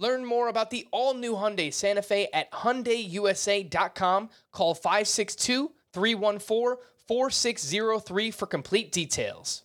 Learn more about the all-new Hyundai Santa Fe at hyundaiusa.com. Call 562-314-4603 for complete details.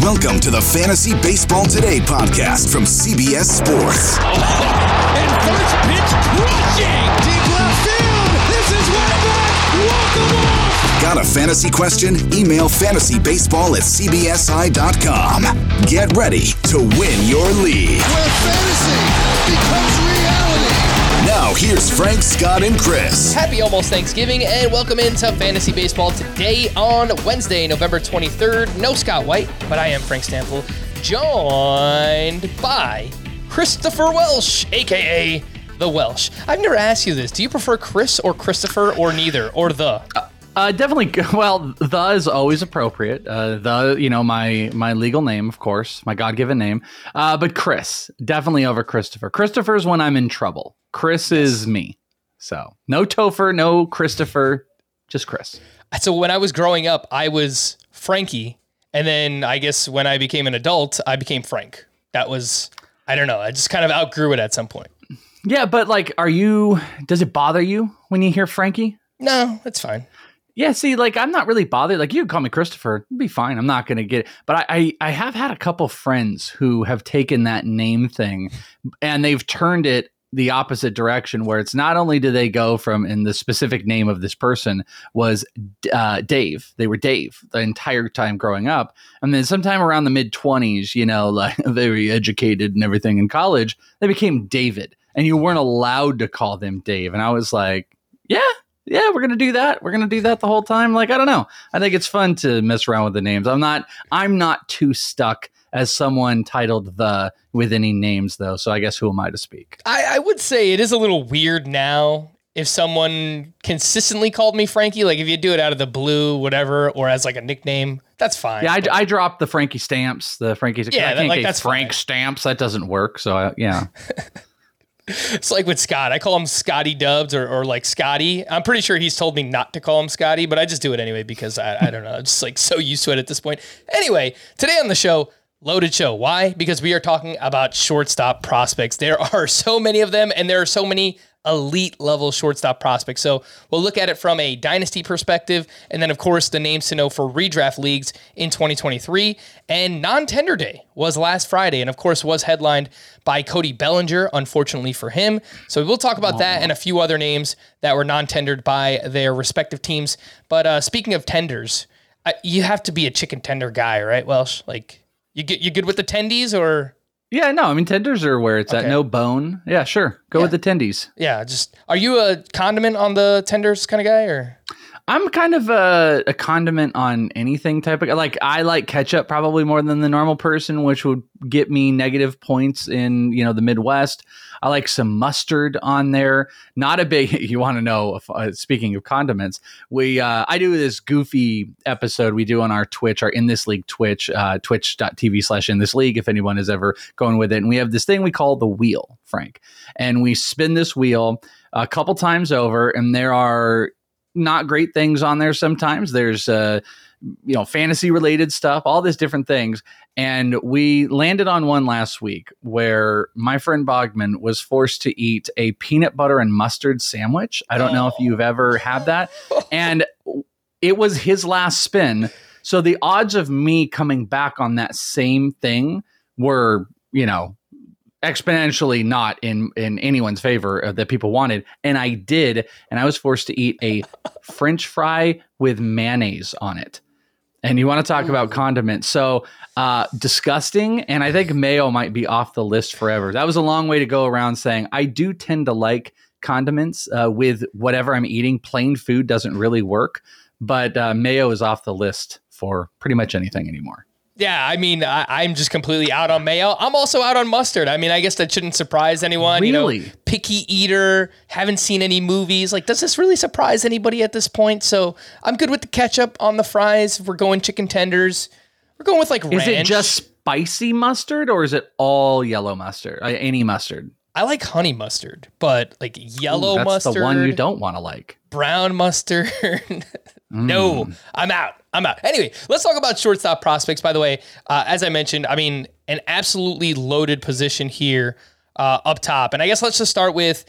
Welcome to the Fantasy Baseball Today podcast from CBS Sports. And first pitch crushing deep left field. This is way back. Walk the walk. Got a fantasy question? Email fantasybaseball at cbsi.com. Get ready to win your league. Where fantasy becomes reality. Now, here's Frank, Scott, and Chris. Happy almost Thanksgiving and welcome into Fantasy Baseball today on Wednesday, November 23rd. No Scott White, but I am Frank Stampfl, joined by Christopher Welsh, aka the Welsh. I've never asked you this. Do you prefer Chris or Christopher or neither or the? Uh, definitely. Well, the is always appropriate. Uh, the, you know, my my legal name, of course, my God given name. Uh, but Chris, definitely over Christopher. Christopher's when I'm in trouble. Chris is me. So no Topher, no Christopher, just Chris. So when I was growing up, I was Frankie, and then I guess when I became an adult, I became Frank. That was I don't know. I just kind of outgrew it at some point. Yeah, but like, are you? Does it bother you when you hear Frankie? No, it's fine. Yeah, see, like I'm not really bothered. Like you can call me Christopher, it'd be fine. I'm not gonna get it. But I, I, I have had a couple friends who have taken that name thing and they've turned it the opposite direction where it's not only do they go from in the specific name of this person was uh, Dave. They were Dave the entire time growing up. And then sometime around the mid 20s, you know, like very educated and everything in college, they became David. And you weren't allowed to call them Dave. And I was like, yeah, yeah, we're gonna do that. We're gonna do that the whole time. Like, I don't know. I think it's fun to mess around with the names. I'm not I'm not too stuck as someone titled the with any names though. So I guess who am I to speak? I, I would say it is a little weird now if someone consistently called me Frankie. Like if you do it out of the blue, whatever, or as like a nickname, that's fine. Yeah, I, I dropped the Frankie stamps. The Frankie. Yeah, I that- like, that's Frank fine. stamps. That doesn't work. So I, yeah. It's like with Scott. I call him Scotty Dubs or, or like Scotty. I'm pretty sure he's told me not to call him Scotty, but I just do it anyway because I, I don't know. I'm just like so used to it at this point. Anyway, today on the show, loaded show. Why? Because we are talking about shortstop prospects. There are so many of them, and there are so many elite level shortstop prospect. So we'll look at it from a dynasty perspective, and then of course the names to know for redraft leagues in 2023. And non-tender day was last Friday, and of course was headlined by Cody Bellinger. Unfortunately for him, so we'll talk about that and a few other names that were non-tendered by their respective teams. But uh, speaking of tenders, you have to be a chicken tender guy, right, Welsh? Like you get you good with the tendies or? Yeah, no, I mean tenders are where it's Okay. at. No bone. Yeah, sure. Go with the tendies. Yeah, just are you a condiment on the tenders kind of guy or? I'm kind of a, a condiment on anything type of like I like ketchup probably more than the normal person, which would get me negative points in you know the Midwest. I like some mustard on there. Not a big. You want to know? If, uh, speaking of condiments, we uh, I do this goofy episode we do on our Twitch, our in this league Twitch, uh, twitch.tv slash in this league. If anyone is ever going with it, and we have this thing we call the wheel, Frank, and we spin this wheel a couple times over, and there are not great things on there sometimes. There's uh you know fantasy related stuff, all these different things. And we landed on one last week where my friend Bogman was forced to eat a peanut butter and mustard sandwich. I don't know if you've ever had that. And it was his last spin. So the odds of me coming back on that same thing were, you know, exponentially not in in anyone's favor uh, that people wanted and i did and i was forced to eat a french fry with mayonnaise on it and you want to talk about condiments. So uh disgusting and i think mayo might be off the list forever. That was a long way to go around saying i do tend to like condiments uh, with whatever i'm eating. Plain food doesn't really work but uh, mayo is off the list for pretty much anything anymore Yeah, I mean, I, am just completely out on mayo. I'm also out on mustard. I mean, I guess that shouldn't surprise anyone. Really? You know, picky eater, haven't seen any movies. Like, does this really surprise anybody at this point? So I'm good with the ketchup on the fries. If we're going chicken tenders, we're going with like ranch. Is it just spicy mustard or is it all yellow mustard? Any mustard? I like honey mustard, but like yellow Ooh, that's mustard, the one you don't want to like. brown mustard. no, Mm. I'm out. I'm out. Anyway, let's talk about shortstop prospects. By the way, uh, as I mentioned, I mean, an absolutely loaded position here uh, up top. And I guess let's just start with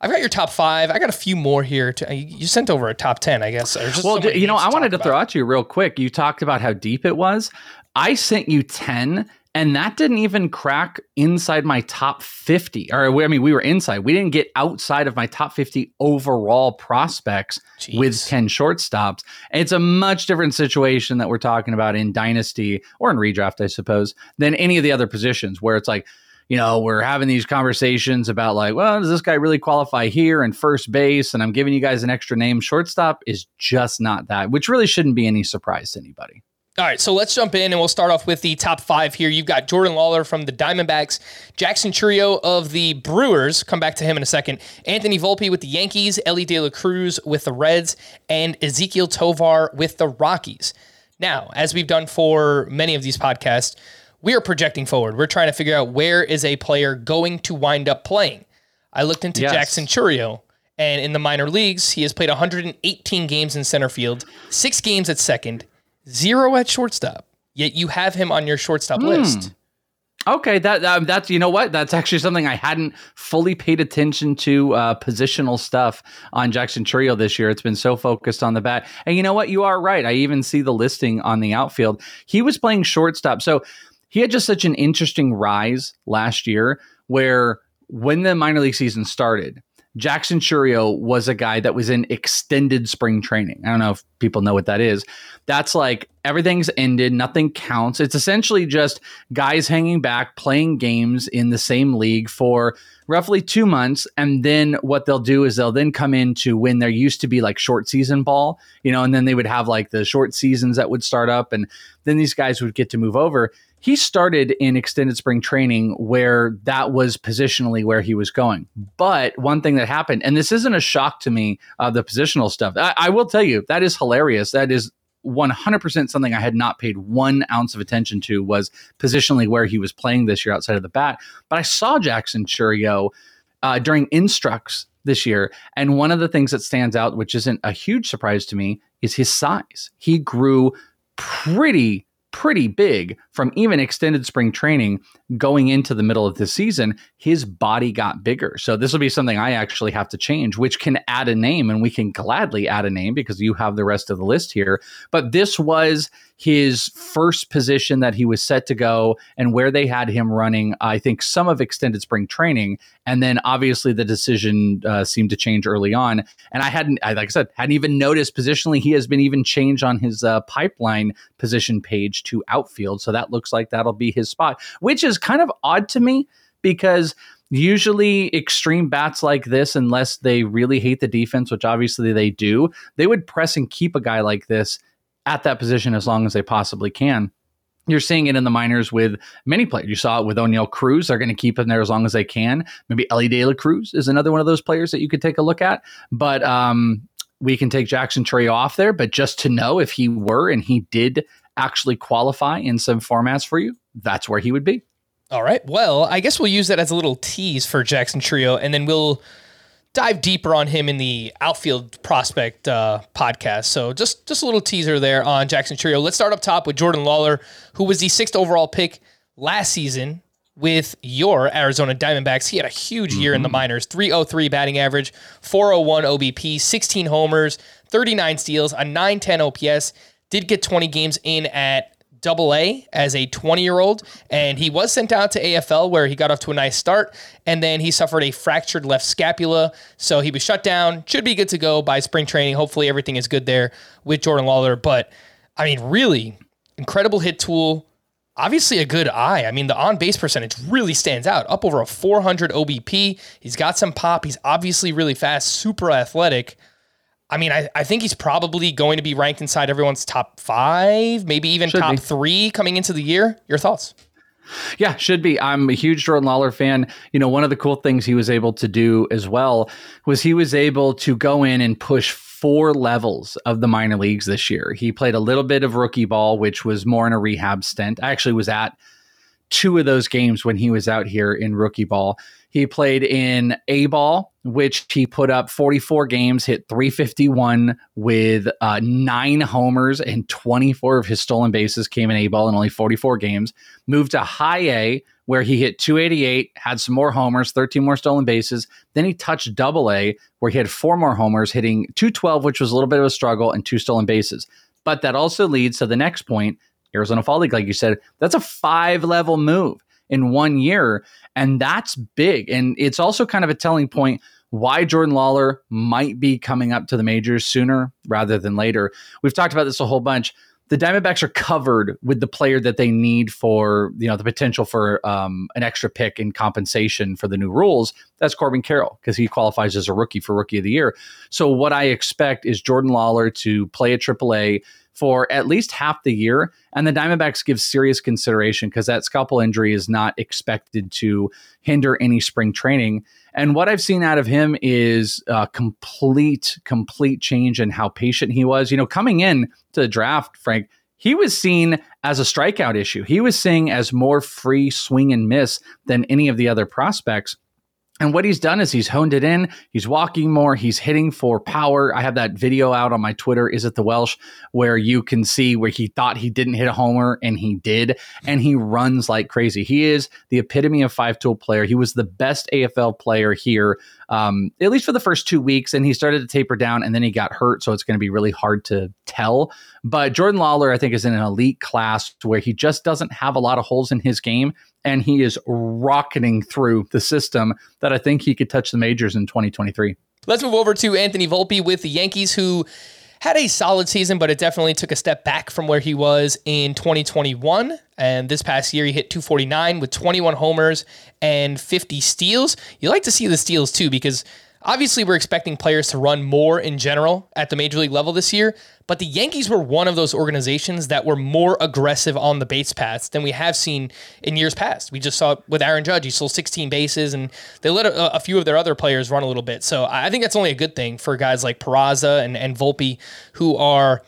I've got your top five. I got a few more here. To, you sent over a top 10, I guess. Just Well, so you know, I wanted to throw out to you real quick. You talked about how deep it was. I sent you 10, and that didn't even crack inside my top 50. Or, I mean, we were inside. We didn't get outside of my top 50 overall prospects with 10 shortstops. It's a much different situation that we're talking about in Dynasty or in redraft, I suppose, than any of the other positions where it's like, you know, we're having these conversations about like, well, does this guy really qualify here in first base? And I'm giving you guys an extra name. Shortstop is just not that, which really shouldn't be any surprise to anybody. All right, so let's jump in and we'll start off with the top five here. You've got Jordan Lawlar from the Diamondbacks, Jackson Chourio of the Brewers, come back to him in a second, Anthony Volpe with the Yankees, Elly De La Cruz with the Reds, and Ezequiel Tovar with the Rockies. Now, as we've done for many of these podcasts, we are projecting forward. We're trying to figure out where is a player going to wind up playing. I looked into Yes. Jackson Chourio, and in the minor leagues, he has played 118 games in center field, six games at second, zero at shortstop. Yet you have him on your shortstop list. Okay, that um, that's you know what that's actually something I hadn't fully paid attention to uh, positional stuff on Jackson Chourio this year. It's been so focused on the bat, and you know what, you are right. I even see the listing on the outfield. He was playing shortstop, so he had just such an interesting rise last year. Where when the minor league season started, Jackson Chourio was a guy that was in extended spring training. I don't know if people know what that is. That's like everything's ended, nothing counts. It's essentially just guys hanging back, playing games in the same league for roughly two months. And then what they'll do is they'll then come into when there used to be like short season ball, you know, and then they would have like the short seasons that would start up. And then these guys would get to move over he started in extended spring training where that was positionally where he was going. But one thing that happened, and this isn't a shock to me, uh, the positional stuff, I, I will tell you that is hilarious. That is 100% something I had not paid one ounce of attention to was positionally where he was playing this year outside of the bat. But I saw Jackson Chourio uh, during instructs this year. And one of the things that stands out, which isn't a huge surprise to me, is his size. He grew pretty pretty big from even extended spring training going into the middle of the season his body got bigger. So this will be something i actually have to change which can add a name and we can gladly add a name because you have the rest of the list here. But this was his first position that he was set to go and where they had him running i think some of extended spring training. And then obviously the decision uh, seemed to change early on. And i hadn't like i said hadn't even noticed positionally he has been even changed on his uh, pipeline position page to outfield so that looks like that'll be his spot which is kind of odd to me because Usually, extreme bats like this, unless they really hate the defense, which obviously they do, they would press and keep a guy like this at that position as long as they possibly can. You're seeing it in the minors with many players. You saw it with Oneil Cruz. They're going to keep him there as long as they can. Maybe Elly De La Cruz is another one of those players that you could take a look at. But um, we can take Jackson Chourio off there. But just to know if he were and he did actually qualify in some formats for you, that's where he would be. All right. Well, I guess we'll use that as a little tease for Jackson Chourio, and then we'll dive deeper on him in the outfield prospect uh, podcast. So just just a little teaser there on Jackson Chourio. Let's start up top with Jordan Lawlar, who was the sixth overall pick last season with your Arizona Diamondbacks. He had a huge year in the minors 303 batting average, 401 OBP, 16 homers, 39 steals, a 910 OPS. Did get 20 games in at double A as a 20 year old, and he was sent out to AFL where he got off to a nice start, and then he suffered a fractured left scapula. So he was shut down. Should be good to go by spring training. Hopefully, everything is good there with Jordan Lawlar. But I mean, really incredible hit tool. Obviously, a good eye. I mean, the on base percentage really stands out, up over a 400 OBP. He's got some pop. He's obviously really fast, super athletic. I mean, I, I think he's probably going to be ranked inside everyone's top five, maybe even Should top be. three coming into the year. Your thoughts? Yeah, should be. I'm a huge Jordan Lawlar fan. You know, one of the cool things he was able to do as well was he was able to go in and push four levels of the minor leagues this year. He played a little bit of rookie ball, which was more in a rehab stint. I actually was at two of those games when he was out here in rookie ball. He played in A ball, which he put up 44 games, hit 351 with uh, nine homers, and 24 of his stolen bases came in A ball in only 44 games. Moved to high A, where he hit 288, had some more homers, 13 more stolen bases. Then he touched double A, where he had four more homers, hitting 212, which was a little bit of a struggle, and two stolen bases. But that also leads to the next point Arizona Fall League, like you said, that's a five level move in one year. And that's big. And it's also kind of a telling point why Jordan Lawlar might be coming up to the majors sooner rather than later. We've talked about this a whole bunch. The Diamondbacks are covered with the player that they need for you know the potential for um, an extra pick in compensation for the new rules. That's Corbin Carroll because he qualifies as a rookie for Rookie of the Year. So what I expect is Jordan Lawlar to play at AAA for at least half the year. And the Diamondbacks give serious consideration because that scapula injury is not expected to hinder any spring training. And what I've seen out of him is a complete, complete change in how patient he was. You know, coming in to the draft, Frank, he was seen as a strikeout issue. He was seen as more free swing and miss than any of the other prospects. And what he's done is he's honed it in. He's walking more. He's hitting for power. I have that video out on my Twitter, Is It the Welsh, where you can see where he thought he didn't hit a homer and he did. And he runs like crazy. He is the epitome of five tool player. He was the best AFL player here, um, at least for the first two weeks. And he started to taper down and then he got hurt. So it's going to be really hard to tell. But Jordan Lawlar, I think, is in an elite class where he just doesn't have a lot of holes in his game and he is rocketing through the system that I think he could touch the majors in 2023. Let's move over to Anthony Volpe with the Yankees, who had a solid season, but it definitely took a step back from where he was in 2021. And this past year, he hit 249 with 21 homers and 50 steals. You like to see the steals too, because obviously we're expecting players to run more in general at the major league level this year. But the Yankees were one of those organizations that were more aggressive on the base paths than we have seen in years past. We just saw it with Aaron Judge. He stole 16 bases, and they let a, a few of their other players run a little bit. So I think that's only a good thing for guys like Peraza and, and Volpe who are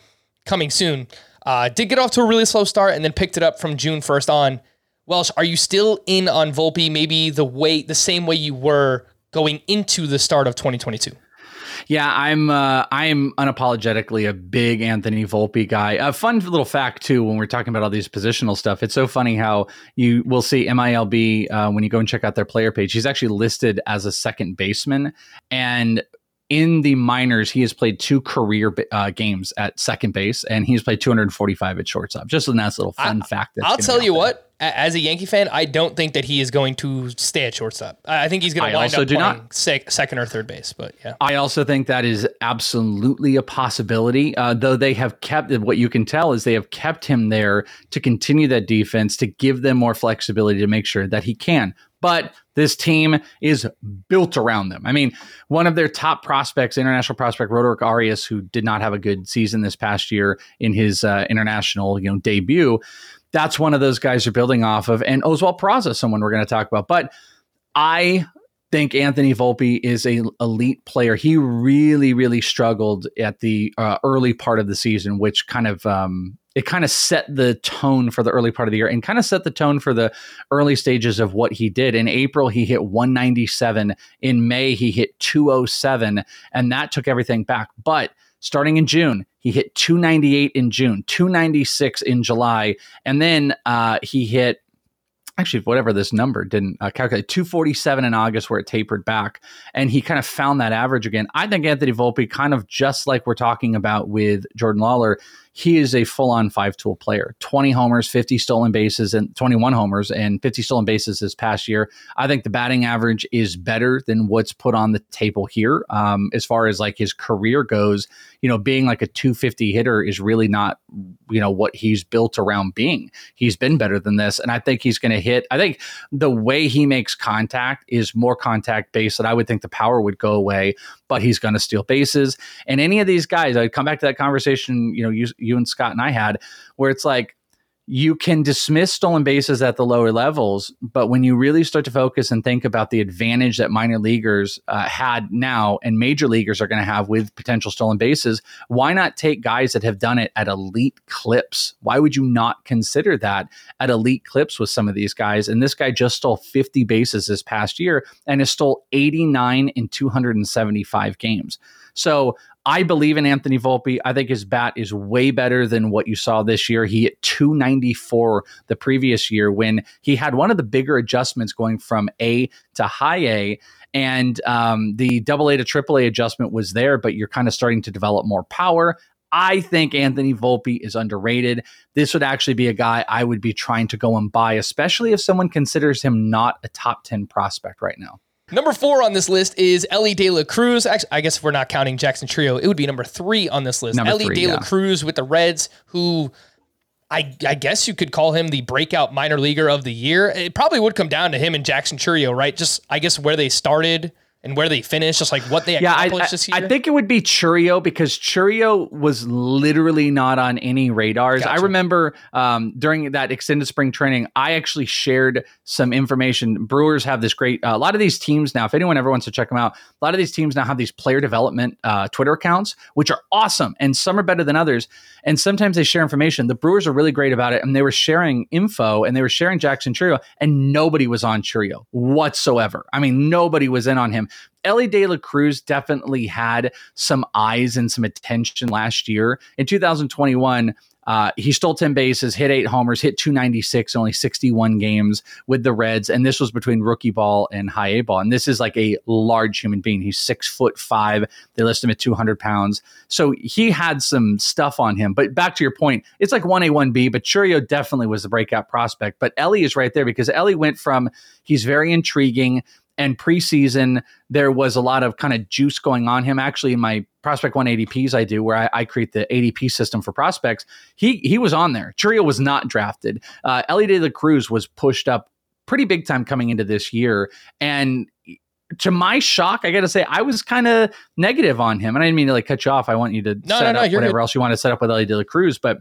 coming soon. Uh, did get off to a really slow start and then picked it up from June 1st on. Welsh, are you still in on Volpe maybe the way the same way you were going into the start of 2022? Yeah, I'm uh, I'm unapologetically a big Anthony Volpe guy. A fun little fact too, when we're talking about all these positional stuff, it's so funny how you will see MILB uh, when you go and check out their player page. He's actually listed as a second baseman, and in the minors, he has played two career uh, games at second base, and he's played 245 at shortstop. Just a nice little fun I, fact. I'll tell you what. As a Yankee fan, I don't think that he is going to stay at shortstop. I think he's going to wind also up do playing not. sec- second or third base. But yeah, I also think that is absolutely a possibility. Uh, though they have kept what you can tell is they have kept him there to continue that defense to give them more flexibility to make sure that he can But this team is built around them. I mean, one of their top prospects, international prospect Roderick Arias, who did not have a good season this past year in his uh, international you know debut, that's one of those guys you're building off of. And Oswald Peraza, someone we're going to talk about. But I think Anthony Volpe is a elite player. He really, really struggled at the uh, early part of the season, which kind of um, it kind of set the tone for the early part of the year and kind of set the tone for the early stages of what he did. In April, he hit 197. In May, he hit 207, and that took everything back. But starting in June, he hit 298 in June, 296 in July, and then uh, he hit actually whatever this number didn't uh, calculate 247 in august where it tapered back. And he kind of found that average again. I think anthony volpe kind of just like we're talking about with jordan lawlar he is a full-on five-tool player. 20 homers 50 stolen bases and 21 homers and 50 stolen bases this past year. I think the batting average is better than what's put on the table here. Um, as far as like his career goes you know being like a 250 hitter is really not you know what he's built around being. He's been better than this and i think he's going to hit i think the way he makes contact is more contact based that i would think the power would go away but he's going to steal bases. And any of these guys i'd come back to that conversation you know you, you and scott and i had where it's like you can dismiss stolen bases at the lower levels, but when you really start to focus and think about the advantage that minor leaguers uh, had now and major leaguers are going to have with potential stolen bases, why not take guys that have done it at elite clips? Why would you not consider that at elite clips with some of these guys? And this guy just stole 50 bases this past year and has stole 89 in 275 games. So I believe in Anthony Volpe. I think his bat is way better than what you saw this year. He hit 294 the previous year when he had one of the bigger adjustments going from A to high A. And um, the double A to triple A adjustment was there, but you're kind of starting to develop more power. I think Anthony Volpe is underrated. This would actually be a guy I would be trying to go and buy, especially if someone considers him not a top 10 prospect right now. Number four on this list is Elly De La Cruz. Actually, I guess if we're not counting Jackson Chourio, it would be number three on this list. Number Elly three, De La yeah. Cruz with the Reds, who I, I guess you could call him the breakout minor leaguer of the year. It probably would come down to him and Jackson Chourio, right? Just I guess where they started and where they finish, just like what they Yeah, I, accomplished I, this year. I think it would be Chourio because Chourio was literally not on any radars. I remember um, during that extended spring training, I actually shared some information. Brewers have this great, uh, a lot of these teams now, if anyone ever wants to check them out, a lot of these teams now have these player development uh, Twitter accounts, which are awesome. And some are better than others. And sometimes they share information. The Brewers are really great about it. And they were sharing info and they were sharing Jackson Chourio, and nobody was on Chourio whatsoever. I mean, nobody was in on him. Elly De La Cruz definitely had some eyes and some attention last year. In 2021, uh, he stole 10 bases, hit eight homers, hit 296, only 61 games with the Reds. And this was between rookie ball and high A ball. And this is like a large human being. He's six foot five. They list him at 200 pounds. So he had some stuff on him. But back to your point, it's like 1A, 1B, but Chourio definitely was the breakout prospect. But Elly is right there because Elly went from he's very intriguing and preseason there was a lot of kind of juice going on him actually in my prospect one adps i do where I, I create the adp system for prospects he he was on there chourio was not drafted uh elly de la cruz was pushed up pretty big time coming into this year and to my shock, I got to say, I was kind of negative on him. And I didn't mean to like cut you off. I want you to No, set no, no, up whatever good. else you want to set up with Elly De La Cruz. But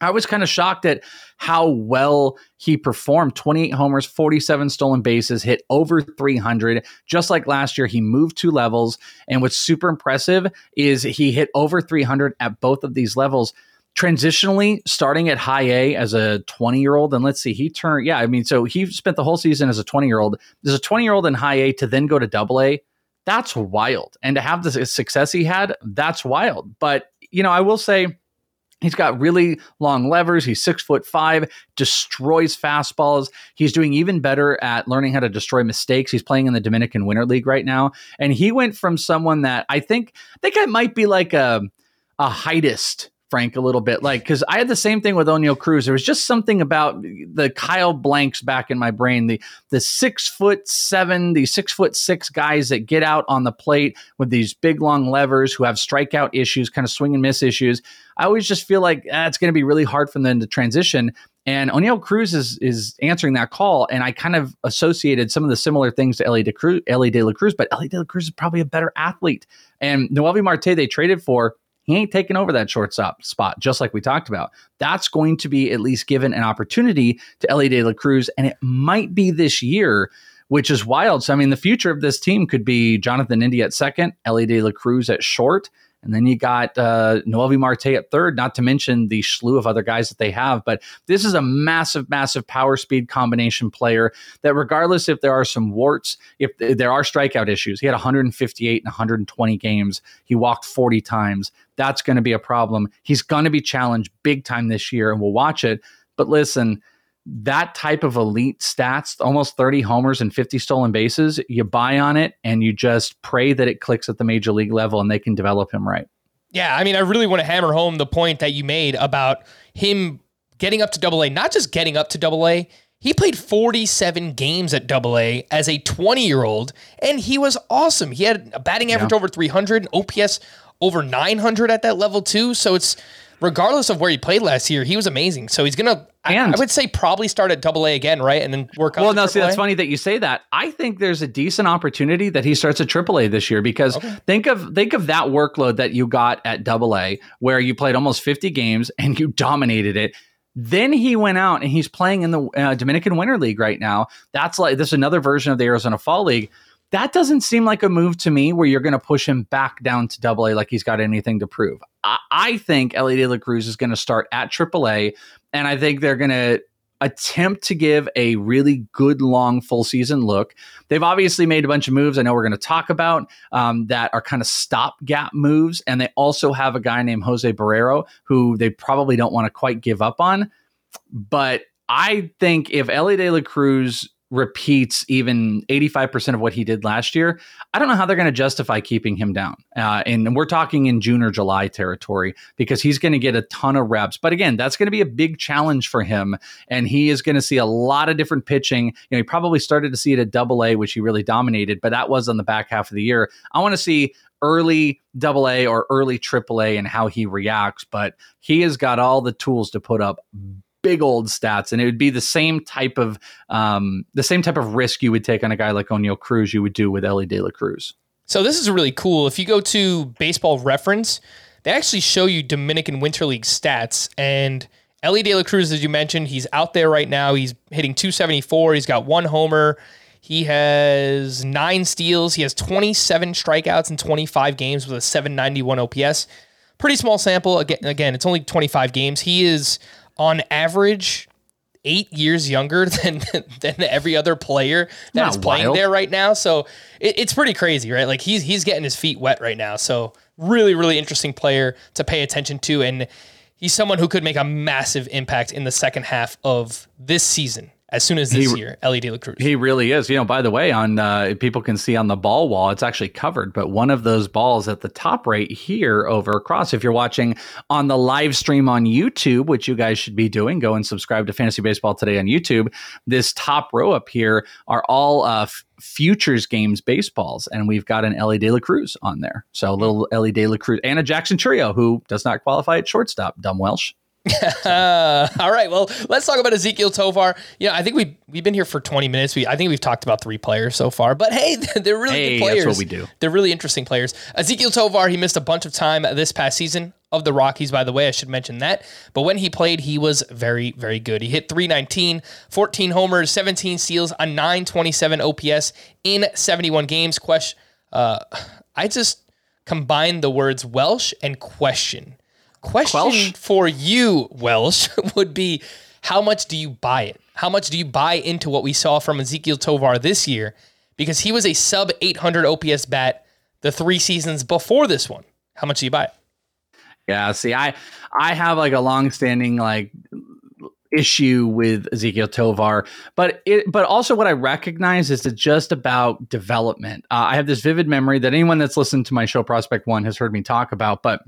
I was kind of shocked at how well he performed 28 homers, 47 stolen bases, hit over 300. Just like last year, he moved two levels. And what's super impressive is he hit over 300 at both of these levels. Transitionally, starting at high A as a 20 year old, and let's see, he turned, yeah, I mean, so he spent the whole season as a 20 year old. As a 20 year old in high A to then go to double A, that's wild. And to have the success he had, that's wild. But, you know, I will say, He's got really long levers. He's six foot five, destroys fastballs. He's doing even better at learning how to destroy mistakes. He's playing in the Dominican Winter League right now. And he went from someone that I think I think I might be like a a heightist Frank a little bit. Like, because I had the same thing with Oneil Cruz. There was just something about the Kyle Blanks back in my brain. The the six foot seven, the six foot six guys that get out on the plate with these big long levers who have strikeout issues, kind of swing and miss issues. I always just feel like ah, it's going to be really hard for them to transition. And Oneil Cruz is is answering that call, and I kind of associated some of the similar things to Elly De, Cruz, Elly De La Cruz, but Elly De La Cruz is probably a better athlete. And Noelvi Marte, they traded for, he ain't taking over that shortstop spot, just like we talked about. That's going to be at least given an opportunity to Elly De La Cruz, and it might be this year which is wild. So, I mean, the future of this team could be Jonathan India at second, Elly De La Cruz at short. And then you got uh, Noelvi Marte at third, not to mention the slew of other guys that they have. But this is a massive, massive power speed combination player that, regardless if there are some warts, if there are strikeout issues, he had 158 and 120 games. He walked 40 times. That's going to be a problem. He's going to be challenged big time this year, and we'll watch it. But listen, that type of elite stats, almost 30 homers and 50 stolen bases, you buy on it and you just pray that it clicks at the major league level and they can develop him right. Yeah, I mean, I really want to hammer home the point that you made about him getting up to double A, not just getting up to double A. He played 47 games at double A as a 20 year old, and he was awesome. He had a batting average yeah. over 300, OPS over 900 at that level, too. So it's regardless of where he played last year, he was amazing. So he's gonna, I, I would say, probably start at Double A again, right, and then work. Well, no, see, that's funny that you say that. I think there's a decent opportunity that he starts at Triple A this year because okay. think of think of that workload that you got at Double A, where you played almost 50 games and you dominated it. Then he went out and he's playing in the uh, Dominican Winter League right now. That's like this is another version of the Arizona Fall League that doesn't seem like a move to me where you're going to push him back down to double A like he's got anything to prove. I, I think Elly De La Cruz is going to start at triple A, and I think they're going to attempt to give a really good long full season look. They've obviously made a bunch of moves I know we're going to talk about um, that are kind of stopgap moves. And they also have a guy named Jose Barrero who they probably don't want to quite give up on. But I think if Elly De La Cruz repeats even 85% of what he did last year, I don't know how they're going to justify keeping him down. Uh, and we're talking in June or July territory because he's going to get a ton of reps. But again, that's going to be a big challenge for him. And he is going to see a lot of different pitching. You know, he probably started to see it at double A, which he really dominated, but that was on the back half of the year. I want to see early double A or early triple A and how he reacts, but he has got all the tools to put up big old stats, and it would be the same type of um, the same type of risk you would take on a guy like Oneil Cruz you would do with Elly De La Cruz. So this is really cool. If you go to Baseball Reference, they actually show you Dominican Winter League stats and. Elly De La Cruz, as you mentioned, he's out there right now. He's hitting 274. He's got one homer. He has nine steals. He has 27 strikeouts in 25 games with a 791 OPS. Pretty small sample. Again, again, it's only 25 games. He is on average eight years younger than than every other player that's playing there right now. So it, it's pretty crazy, right? Like he's he's getting his feet wet right now. So really, really interesting player to pay attention to, and he's someone who could make a massive impact in the second half of this season as soon as this he, year, LED La Cruz. He really is. You know, by the way, on uh, people can see on the ball wall, it's actually covered, but one of those balls at the top right here over across. If you're watching on the live stream on YouTube, which you guys should be doing, go and subscribe to Fantasy Baseball Today on YouTube. This top row up here are all uh, f- futures games baseballs, and we've got an De La Cruz on there. So a little De La Cruz and a Jackson Chourio, who does not qualify at shortstop. Dumb Welsh. All right. Well, let's talk about Ezequiel Tovar. You know, I think we we've been here for 20 minutes. We I think we've talked about three players so far, but hey, they're really hey, good players. That's what we do. They're really interesting players. Ezequiel Tovar, he missed a bunch of time this past season of the Rockies, by the way. I should mention that. But when he played, he was very, very good. He hit 319, 14 homers, 17 steals, a 927 OPS in 71 games. Question uh, I just combined the words Welsh and question Question for you, Welsh, would be how much do you buy it? How much do you buy into what we saw from Ezequiel Tovar this year? Because he was a sub 800 OPS bat the three seasons before this one. How much do you buy it? Yeah, see, I I have like a long-standing like issue with Ezequiel Tovar, but it but also what I recognize is it's just about development. Uh, I have this vivid memory that anyone that's listened to my show Prospect One has heard me talk about, but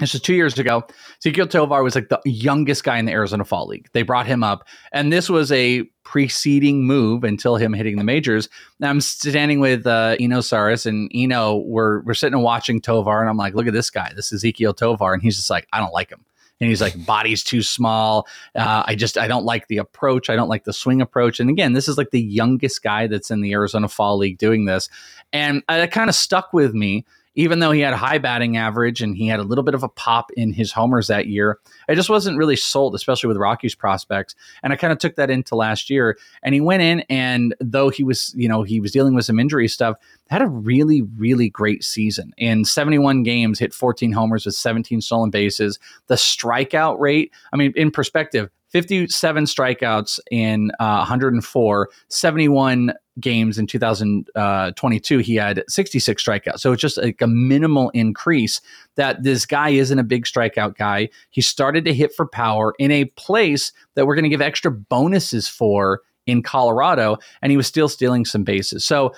this was two years ago. Ezequiel Tovar was like the youngest guy in the Arizona Fall League. They brought him up, and this was a preceding move until him hitting the majors. Now I'm standing with uh, Eno Sarris, and Eno, we're we're sitting and watching Tovar, and I'm like, look at this guy. This is Ezequiel Tovar, and he's just like, I don't like him. and he's like, body's too small. Uh, I just I don't like the approach. I don't like the swing approach. And again, this is like the youngest guy that's in the Arizona Fall League doing this, and it kind of stuck with me even though he had a high batting average and he had a little bit of a pop in his homers that year, I just wasn't really sold, especially with Rockies prospects. And I kind of took that into last year. And he went in, and though he was, you know, he was dealing with some injury stuff, had a really, really great season. In 71 games, hit 14 homers with 17 stolen bases. The strikeout rate, I mean, in perspective, 57 strikeouts in uh, 104, 71 games in 2022, he had 66 strikeouts. So it's just like a minimal increase that this guy isn't a big strikeout guy. He started to hit for power in a place that we're going to give extra bonuses for in Colorado, and he was still stealing some bases. So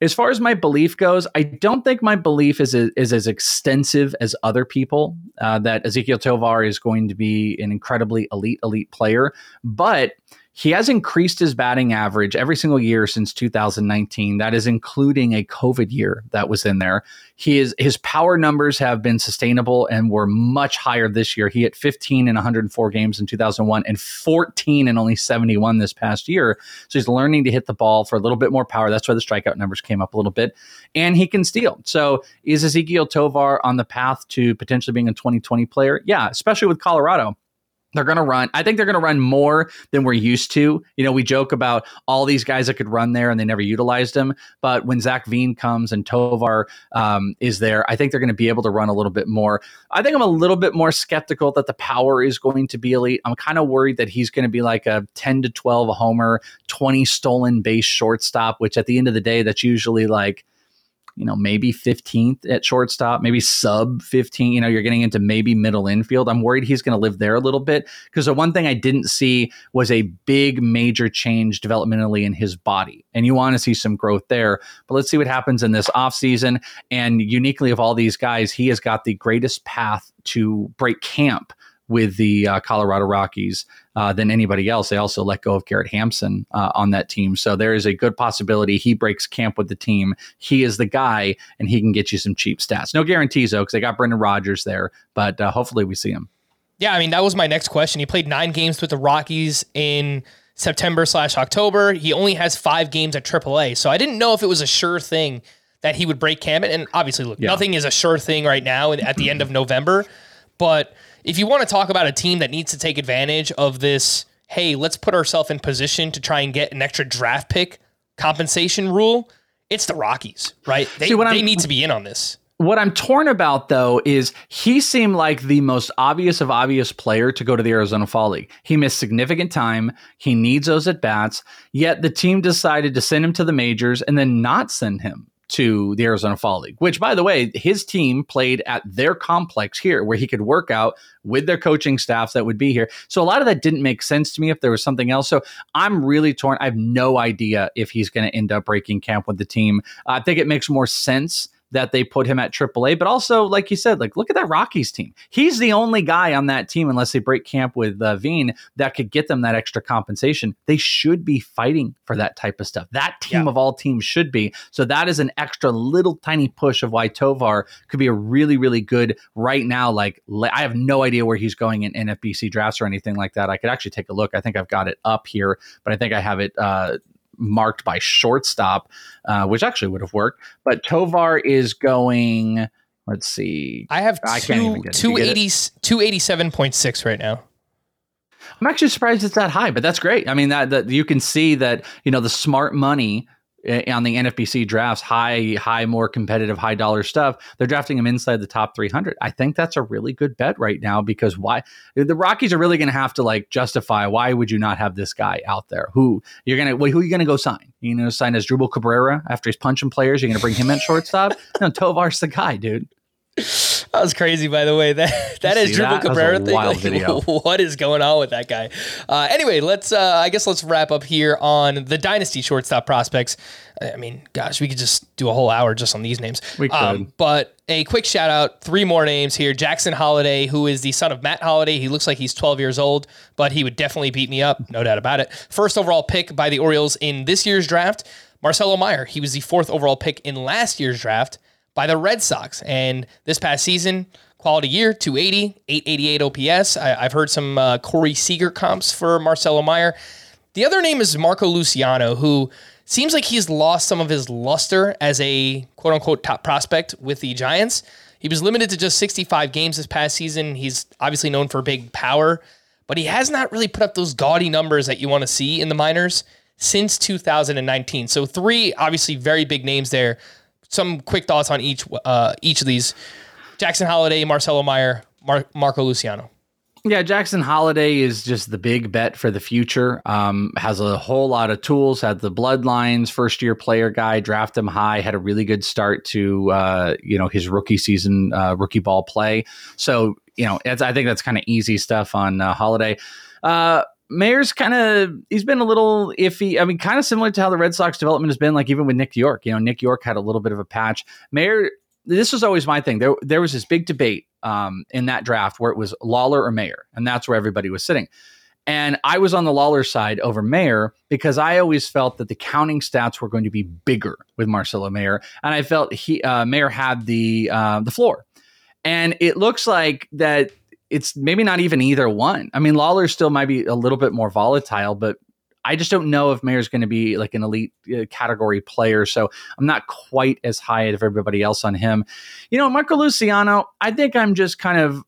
as far as my belief goes, I don't think my belief is, is as extensive as other people uh, that Ezequiel Tovar is going to be an incredibly elite, elite player. But he has increased his batting average every single year since 2019. That is including a COVID year that was in there. He is, his power numbers have been sustainable and were much higher this year. He hit 15 in 104 games in 2001 and 14 in only 71 this past year. So he's learning to hit the ball for a little bit more power. That's why the strikeout numbers came up a little bit. And he can steal. So is Ezequiel Tovar on the path to potentially being a 2020 player? Yeah, especially with Colorado they're going to run. I think they're going to run more than we're used to. You know, we joke about all these guys that could run there and they never utilized them. But when Zach Veen comes and Tovar um, is there, I think they're going to be able to run a little bit more. I think I'm a little bit more skeptical that the power is going to be elite. I'm kind of worried that he's going to be like a 10 to 12 homer, 20 stolen base shortstop, which at the end of the day, that's usually like you know, maybe 15th at shortstop, maybe sub 15. You know, you're getting into maybe middle infield. I'm worried he's going to live there a little bit because the one thing I didn't see was a big major change developmentally in his body. And you want to see some growth there. But let's see what happens in this offseason. And uniquely of all these guys, he has got the greatest path to break camp with the uh, Colorado Rockies uh, than anybody else. They also let go of Garrett Hampson uh, on that team. So there is a good possibility he breaks camp with the team. He is the guy, and he can get you some cheap stats. No guarantees, though, because they got Brendan Rodgers there, but uh, hopefully we see him. Yeah, I mean, that was my next question. He played nine games with the Rockies in September slash October. He only has five games at AAA. So I didn't know if it was a sure thing that he would break camp. And obviously, look, yeah. nothing is a sure thing right now at the end of November. But if you want to talk about a team that needs to take advantage of this, hey, let's put ourselves in position to try and get an extra draft pick compensation rule, it's the Rockies, right? They, See, they need to be in on this. What I'm torn about though is he seemed like the most obvious of obvious player to go to the Arizona Fall League. He missed significant time. He needs those at bats. Yet the team decided to send him to the majors and then not send him to the Arizona Fall League, which, by the way, his team played at their complex here where he could work out with their coaching staffs that would be here. So a lot of that didn't make sense to me if there was something else. So I'm really torn. I have no idea if he's going to end up breaking camp with the team. I think it makes more sense that they put him at AAA. But also, like you said, like look at that Rockies team. He's the only guy on that team, unless they break camp with uh, Veen, that could get them that extra compensation. They should be fighting for that type of stuff. That team yeah. of all teams should be. So that is an extra little tiny push of why Tovar could be a really, really good right now. Like I have no idea where he's going in NFBC drafts or anything like that. I could actually take a look. I think I've got it up here, but I think I have it. Uh, marked by shortstop, uh, which actually would have worked. But Tovar is going. Let's see. I have I two, 280, 287.6 right now. I'm actually surprised it's that high, but that's great. I mean, that, that you can see that, you know, the smart money Eh, on the NFBC drafts, high, high, more competitive, high dollar stuff, they're drafting him inside the top 300. I think that's a really good bet right now because why the Rockies are really going to have to like justify why would you not have this guy out there? Who you're going to, who are you going to go sign? You know, sign Asdrubal Cabrera after he's punching players. You're going to bring him at shortstop? no, Tovar's the guy, dude. That was crazy, by the way. That that is Asdrubal Cabrera thing. Like, video. what is going on with that guy? Uh, anyway, let's. Uh, I guess let's wrap up here on the dynasty shortstop prospects. I mean, gosh, we could just do a whole hour just on these names. We could. Um, but a quick shout out, three more names here. Jackson Holliday, who is the son of Matt Holliday. He looks like he's 12 years old, but he would definitely beat me up, no doubt about it. First overall pick by the Orioles in this year's draft. Marcelo Mayer, he was the fourth overall pick in last year's draft by the Red Sox. And this past season, quality year, 280, 888 OPS. I, have heard some uh, Corey Seager comps for Marcelo Mayer. The other name is Marco Luciano, who seems like he's lost some of his luster as a quote unquote top prospect with the Giants. He was limited to just 65 games this past season. He's obviously known for big power, but he has not really put up those gaudy numbers that you want to see in the minors since 2019. So three obviously very big names there. Some quick thoughts on each uh, each of these: Jackson Holliday, Marcelo Mayer, Mar- Marco Luciano. Yeah, Jackson Holliday is just the big bet for the future. Um, has a whole lot of tools. Had the bloodlines, first year player guy, draft him high. Had a really good start to uh, you know his rookie season, uh, rookie ball play. So you know, I think that's kind of easy stuff on uh, Holliday. Mayer's kind of he's been a little iffy. I mean, kind of similar to how the Red Sox development has been, like even with Nick Yorke. You know, Nick Yorke had a little bit of a patch. Mayer this was always my thing. There, there was this big debate um, in that draft where it was Lawlar or Mayer, and that's where everybody was sitting. And I was on the Lawlar side over Mayer because I always felt that the counting stats were going to be bigger with Marcelo Mayer, and I felt he uh, Mayer had the uh, the floor. And it looks like that it's maybe not even either one. I mean, Lawlar still might be a little bit more volatile, but I just don't know if Mayer's going to be like an elite uh, category player. So I'm not quite as high as everybody else on him. You know, Marco Luciano, I think I'm just kind of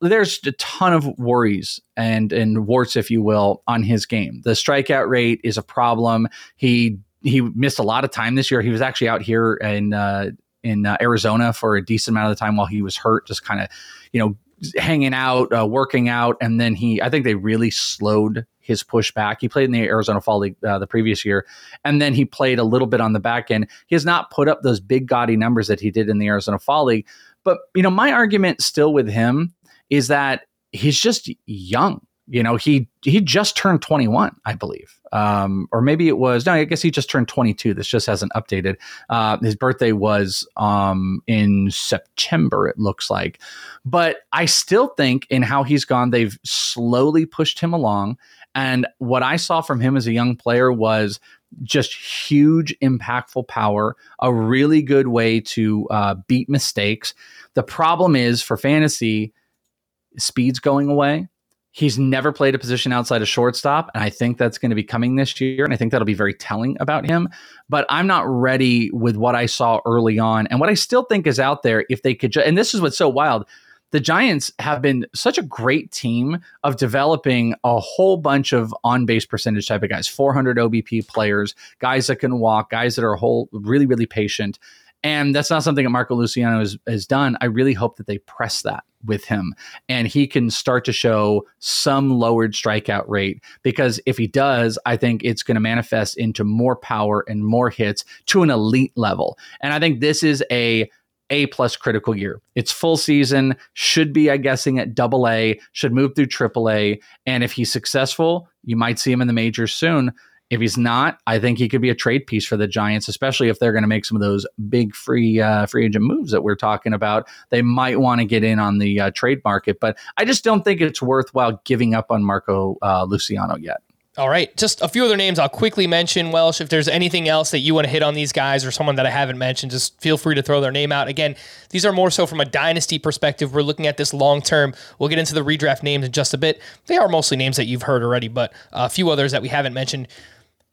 there's a ton of worries and and warts, if you will, on his game. The strikeout rate is a problem. He he missed a lot of time this year. He was actually out here in uh, in uh, Arizona for a decent amount of the time while he was hurt, just kind of you know hanging out, uh, working out, and then he I think they really slowed his pushback. He played in the Arizona Fall League uh, the previous year, and then he played a little bit on the back end. He has not put up those big gaudy numbers that he did in the Arizona Fall League. But you know, my argument still with him is that he's just young. You know, he he just turned 21, I believe, um, or maybe it was no. I guess he just turned 22. This just hasn't updated. Uh, his birthday was um, in September, it looks like. But I still think in how he's gone, they've slowly pushed him along. And what I saw from him as a young player was just huge, impactful power, a really good way to uh, beat mistakes. The problem is for fantasy, speed's going away. He's never played a position outside of shortstop, and I think that's going to be coming this year. And I think that'll be very telling about him. But I'm not ready with what I saw early on, and what I still think is out there. If they could, ju- and this is what's so wild the Giants have been such a great team of developing a whole bunch of on base percentage type of guys, 400 OBP players, guys that can walk, guys that are whole, really, really patient. And that's not something that Marco Luciano has, has done. I really hope that they press that with him and he can start to show some lowered strikeout rate because if he does, I think it's going to manifest into more power and more hits to an elite level. And I think this is a a plus critical year. It's full season, should be, I guessing, at double A, should move through triple A. And if he's successful, you might see him in the majors soon. If he's not, I think he could be a trade piece for the Giants, especially if they're going to make some of those big free uh, free agent moves that we're talking about. They might want to get in on the uh, trade market, but I just don't think it's worthwhile giving up on Marco uh, Luciano yet. All right, just a few other names I'll quickly mention. Welsh, if there's anything else that you want to hit on these guys or someone that I haven't mentioned, just feel free to throw their name out. Again, these are more so from a dynasty perspective. We're looking at this long term. We'll get into the redraft names in just a bit. They are mostly names that you've heard already, but a few others that we haven't mentioned.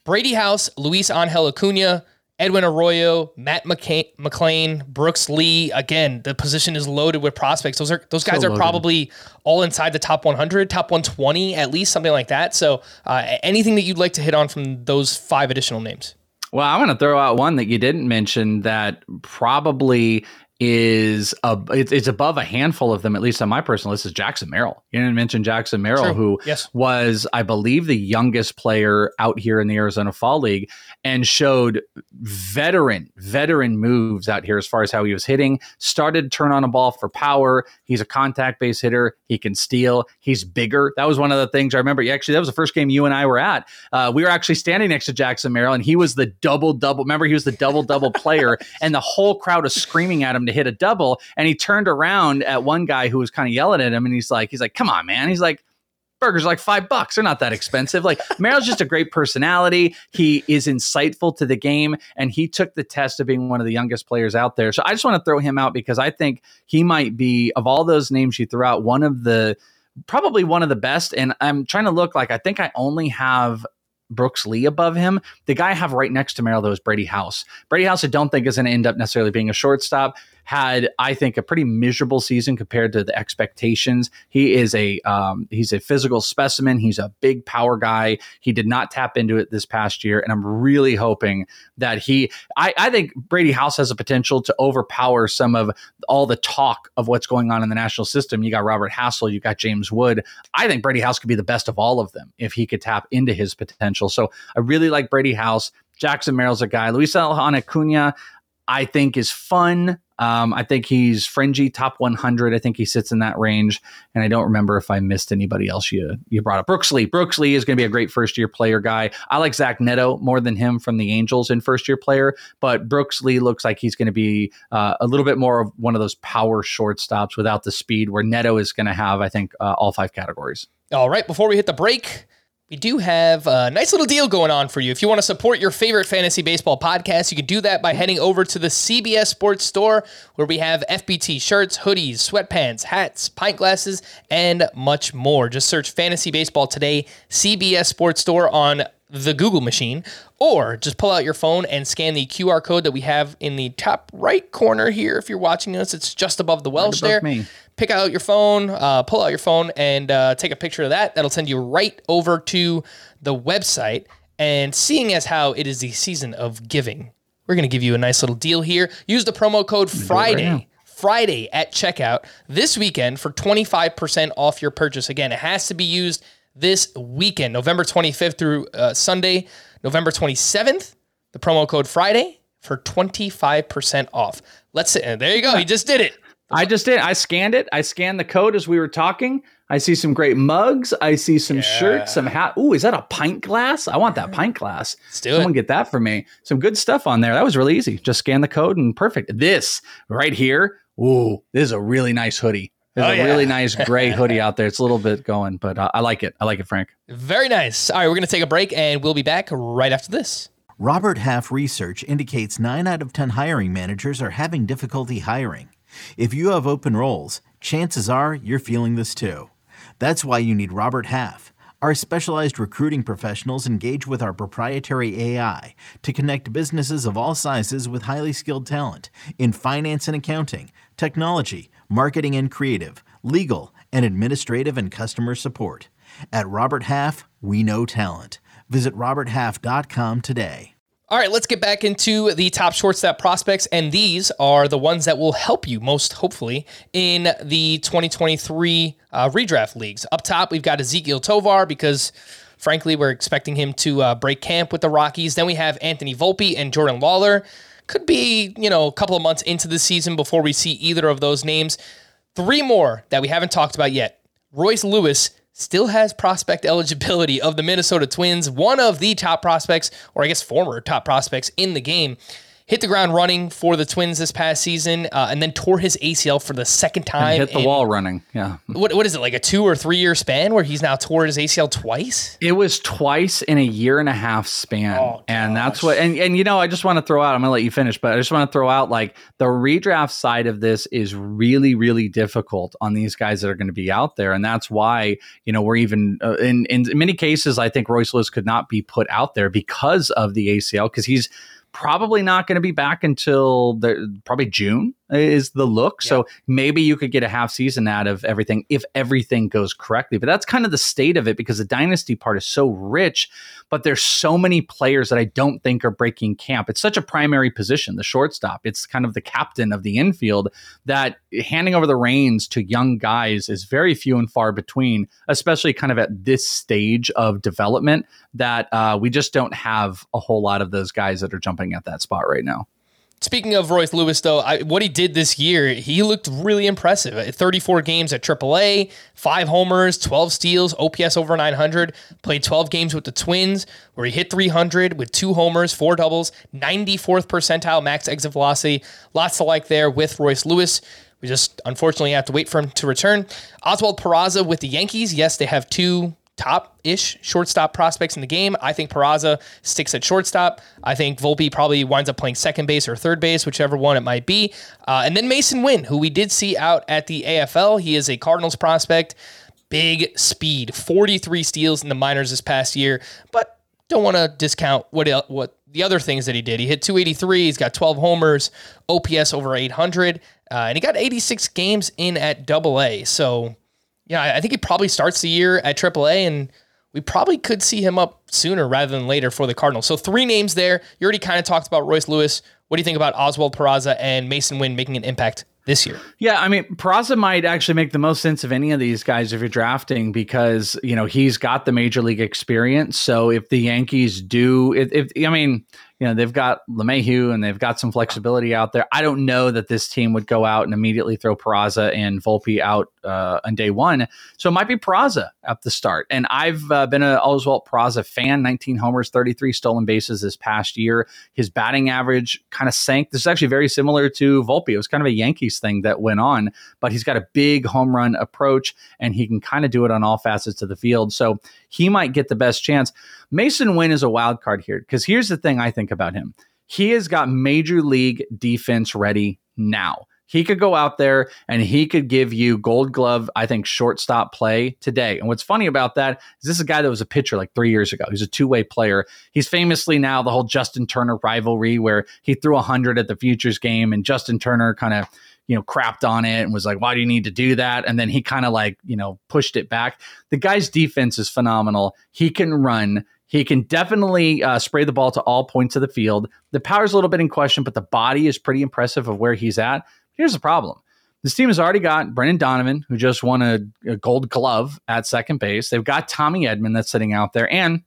Brady House, Luis Angel Acuna, Edwin Arroyo, Matt McCain, McLain, Brooks Lee. Again, the position is loaded with prospects. Those are those guys so are probably all inside the top 100, top 120 at least, something like that. So, uh, anything that you'd like to hit on from those five additional names? Well, I want to throw out one that you didn't mention that probably is a, it's, it's above a handful of them, at least on my personal list, is Jackson Merrill. You didn't mention Jackson Merrill, True. who yes. was, I believe, the youngest player out here in the Arizona Fall League and showed veteran, veteran moves out here as far as how he was hitting. Started to turn on a ball for power. He's a contact based hitter. He can steal. He's bigger. That was one of the things I remember. Actually, that was the first game you and I were at. Uh, we were actually standing next to Jackson Merrill, and he was the double double. Remember, he was the double double player, and the whole crowd was screaming at him to hit a double. And he turned around at one guy who was kind of yelling at him, and he's like, he's like, come on, man. He's like, burgers are like five bucks. They're not that expensive. Like Merrill's just a great personality. He is insightful to the game, and he took the test of being one of the youngest players out there. So I just want to throw him out because I think he might be of all those names you threw out, one of the probably one of the best. And I'm trying to look like I think I only have Brooks Lee above him. The guy I have right next to Merrill, though, is Brady House. Brady House, I don't think is going to end up necessarily being a shortstop had I think a pretty miserable season compared to the expectations. He is a um, he's a physical specimen. He's a big power guy. He did not tap into it this past year, and I'm really hoping that he. I, I think Brady House has a potential to overpower some of all the talk of what's going on in the national system. You got Robert Hassell, you got James Wood. I think Brady House could be the best of all of them if he could tap into his potential. So I really like Brady House. Jackson Merrill's a guy. Luis Acuna, I think is fun. Um, I think he's fringy, top 100. I think he sits in that range. And I don't remember if I missed anybody else you you brought up. Brooks Lee. Brooks Lee is going to be a great first year player guy. I like Zach Neto more than him from the Angels in first year player, but Brooks Lee looks like he's going to be uh, a little bit more of one of those power shortstops without the speed, where Neto is going to have, I think, uh, all five categories. All right, before we hit the break, we do have a nice little deal going on for you. If you want to support your favorite fantasy baseball podcast, you can do that by heading over to the CBS Sports Store, where we have FBT shirts, hoodies, sweatpants, hats, pint glasses, and much more. Just search Fantasy Baseball Today, CBS Sports Store on the Google machine, or just pull out your phone and scan the QR code that we have in the top right corner here. If you're watching us, it's just above the Welsh above there. me. Pick out your phone, uh, pull out your phone, and uh, take a picture of that. That'll send you right over to the website. And seeing as how it is the season of giving, we're going to give you a nice little deal here. Use the promo code Friday. Friday at checkout this weekend for 25% off your purchase. Again, it has to be used this weekend, November 25th through uh, Sunday, November 27th. The promo code Friday for 25% off. Let's see. There you go. He just did it. I just did. I scanned it. I scanned the code as we were talking. I see some great mugs. I see some shirts, some hat. Ooh, is that a pint glass? I want that mm-hmm. pint glass. Let's do Someone it. get that for me. Some good stuff on there. That was really easy. Just scan the code and perfect. This right here. Ooh, this is a really nice hoodie. There's Oh, a yeah. really nice gray hoodie out there. It's a little bit going, but uh, I like it. I like it, Frank. Very nice. All right, we're going to take a break and we'll be back right after this. Robert Half research indicates 9 out of 10 hiring managers are having difficulty hiring. If you have open roles, chances are you're feeling this too. That's why you need Robert Half. Our specialized recruiting professionals engage with our proprietary AI to connect businesses of all sizes with highly skilled talent in finance and accounting, technology, marketing and creative, legal, and administrative and customer support. At Robert Half, we know talent. Visit RobertHalf.com today. All right, let's get back into the top shortstop prospects, and these are the ones that will help you most, hopefully, in the 2023 uh, redraft leagues. Up top, we've got Ezequiel Tovar because, frankly, we're expecting him to uh, break camp with the Rockies. Then we have Anthony Volpe and Jordan Lawlar. Could be, you know, a couple of months into the season before we see either of those names. Three more that we haven't talked about yet. Royce Lewis still has prospect eligibility of the Minnesota Twins, one of the top prospects, or I guess former top prospects in the game. Hit the ground running for the Twins this past season, uh, and then tore his ACL for the second time. Hit the in- wall running. Yeah. What, what is it like a two or three year span where he's now tore his ACL twice? It was twice in a year and a half span. Oh, and that's what and, and you know, I just want to throw out, I'm gonna let you finish, but I just want to throw out like the redraft side of this is really, really difficult on these guys that are going to be out there. And that's why, you know, we're even uh, in in many cases, I think Royce Lewis could not be put out there because of the ACL, because he's probably not going to be back until the, probably June is the look. So maybe you could get a half season out of everything if everything goes correctly. But that's kind of the state of it because the dynasty part is so rich, but there's so many players that I don't think are breaking camp. It's such a primary position, the shortstop. It's kind of the captain of the infield that handing over the reins to young guys is very few and far between, especially kind of at this stage of development that uh, we just don't have a whole lot of those guys that are jumping at that spot right now. Speaking of Royce Lewis, though, I, what he did this year, he looked really impressive. At 34 games at AAA, five homers, 12 steals, OPS over 900. Played 12 games with the Twins, where he hit 300 with two homers, four doubles, 94th percentile max exit velocity. Lots to like there with Royce Lewis. We just unfortunately have to wait for him to return. Oswald Peraza with the Yankees. Yes, they have two top ish shortstop prospects in the game. I think Peraza sticks at shortstop. I think Volpe probably winds up playing second base or third base, whichever one it might be. Uh, and then Masyn Winn, who we did see out at the AFL. He is a Cardinals prospect. Big speed, 43 steals in the minors this past year, but don't want to discount what what the other things that he did. He hit 283. He's got 12 homers, OPS over 800, uh, and he got 86 games in at Double A. So, yeah, I think he probably starts the year at Triple A, and we probably could see him up sooner rather than later for the Cardinals. So, three names there. You already kind of talked about Royce Lewis. What do you think about Oswald Peraza and Masyn Winn making an impact this year. Yeah, I mean, Peraza might actually make the most sense of any of these guys if you're drafting because you know he's got the major league experience. So if the Yankees do, if, if I mean, you know, they've got LeMahieu and they've got some flexibility out there. I don't know that this team would go out and immediately throw Peraza and Volpe out uh, on day one. So it might be Peraza at the start. And I've uh, been an Oswald Peraza fan, 19 homers, 33 stolen bases this past year. His batting average kind of sank. This is actually very similar to Volpe. It was kind of a Yankees thing that went on, but he's got a big home run approach and he can kind of do it on all facets of the field. So he might get the best chance. Masyn Winn is a wild card here because here's the thing I think about him. He has got major league defense ready now. He could go out there and he could give you gold glove, I think, shortstop play today. And what's funny about that is this is a guy that was a pitcher like three years ago. He's a two way player. He's famously now the whole Justin Turner rivalry where he threw 100 at the Futures game and Justin Turner kind of you know, crapped on it and was like, why do you need to do that? And then he kind of like, you know, pushed it back. The guy's defense is phenomenal. He can run. He can definitely uh, spray the ball to all points of the field. The power's a little bit in question, but the body is pretty impressive of where he's at. Here's the problem. This team has already got Brendan Donovan, who just won a, a gold glove at second base. They've got Tommy Edman that's sitting out there, and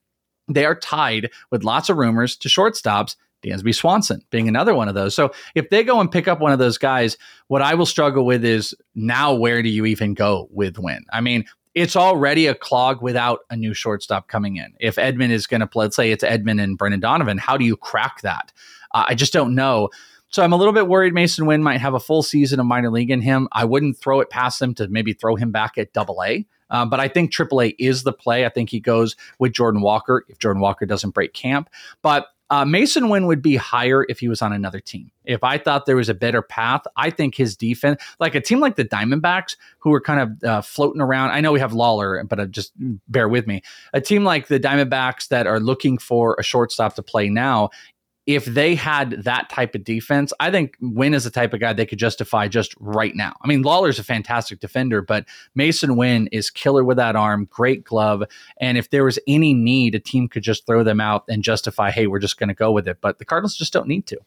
they are tied with lots of rumors to shortstops Dansby Swanson being another one of those. So if they go and pick up one of those guys, what I will struggle with is now where do you even go with Winn? I mean, it's already a clog without a new shortstop coming in. If Edman is going to play, let's say it's Edman and Brendan Donovan, how do you crack that? Uh, I just don't know. So I'm a little bit worried Masyn Winn might have a full season of minor league in him. I wouldn't throw it past them to maybe throw him back at double A. Um, but I think AAA is the play. I think he goes with Jordan Walker if Jordan Walker doesn't break camp. But uh, Masyn Winn would be higher if he was on another team. If I thought there was a better path, I think his defense, like a team like the Diamondbacks, who are kind of uh, floating around. I know we have Lawlar, but uh, just bear with me. A team like the Diamondbacks that are looking for a shortstop to play now, if they had that type of defense, I think Winn is the type of guy they could justify just right now. I mean, Lawlar's a fantastic defender, but Masyn Winn is killer with that arm, great glove. And if there was any need, a team could just throw them out and justify, hey, we're just going to go with it. But the Cardinals just don't need to.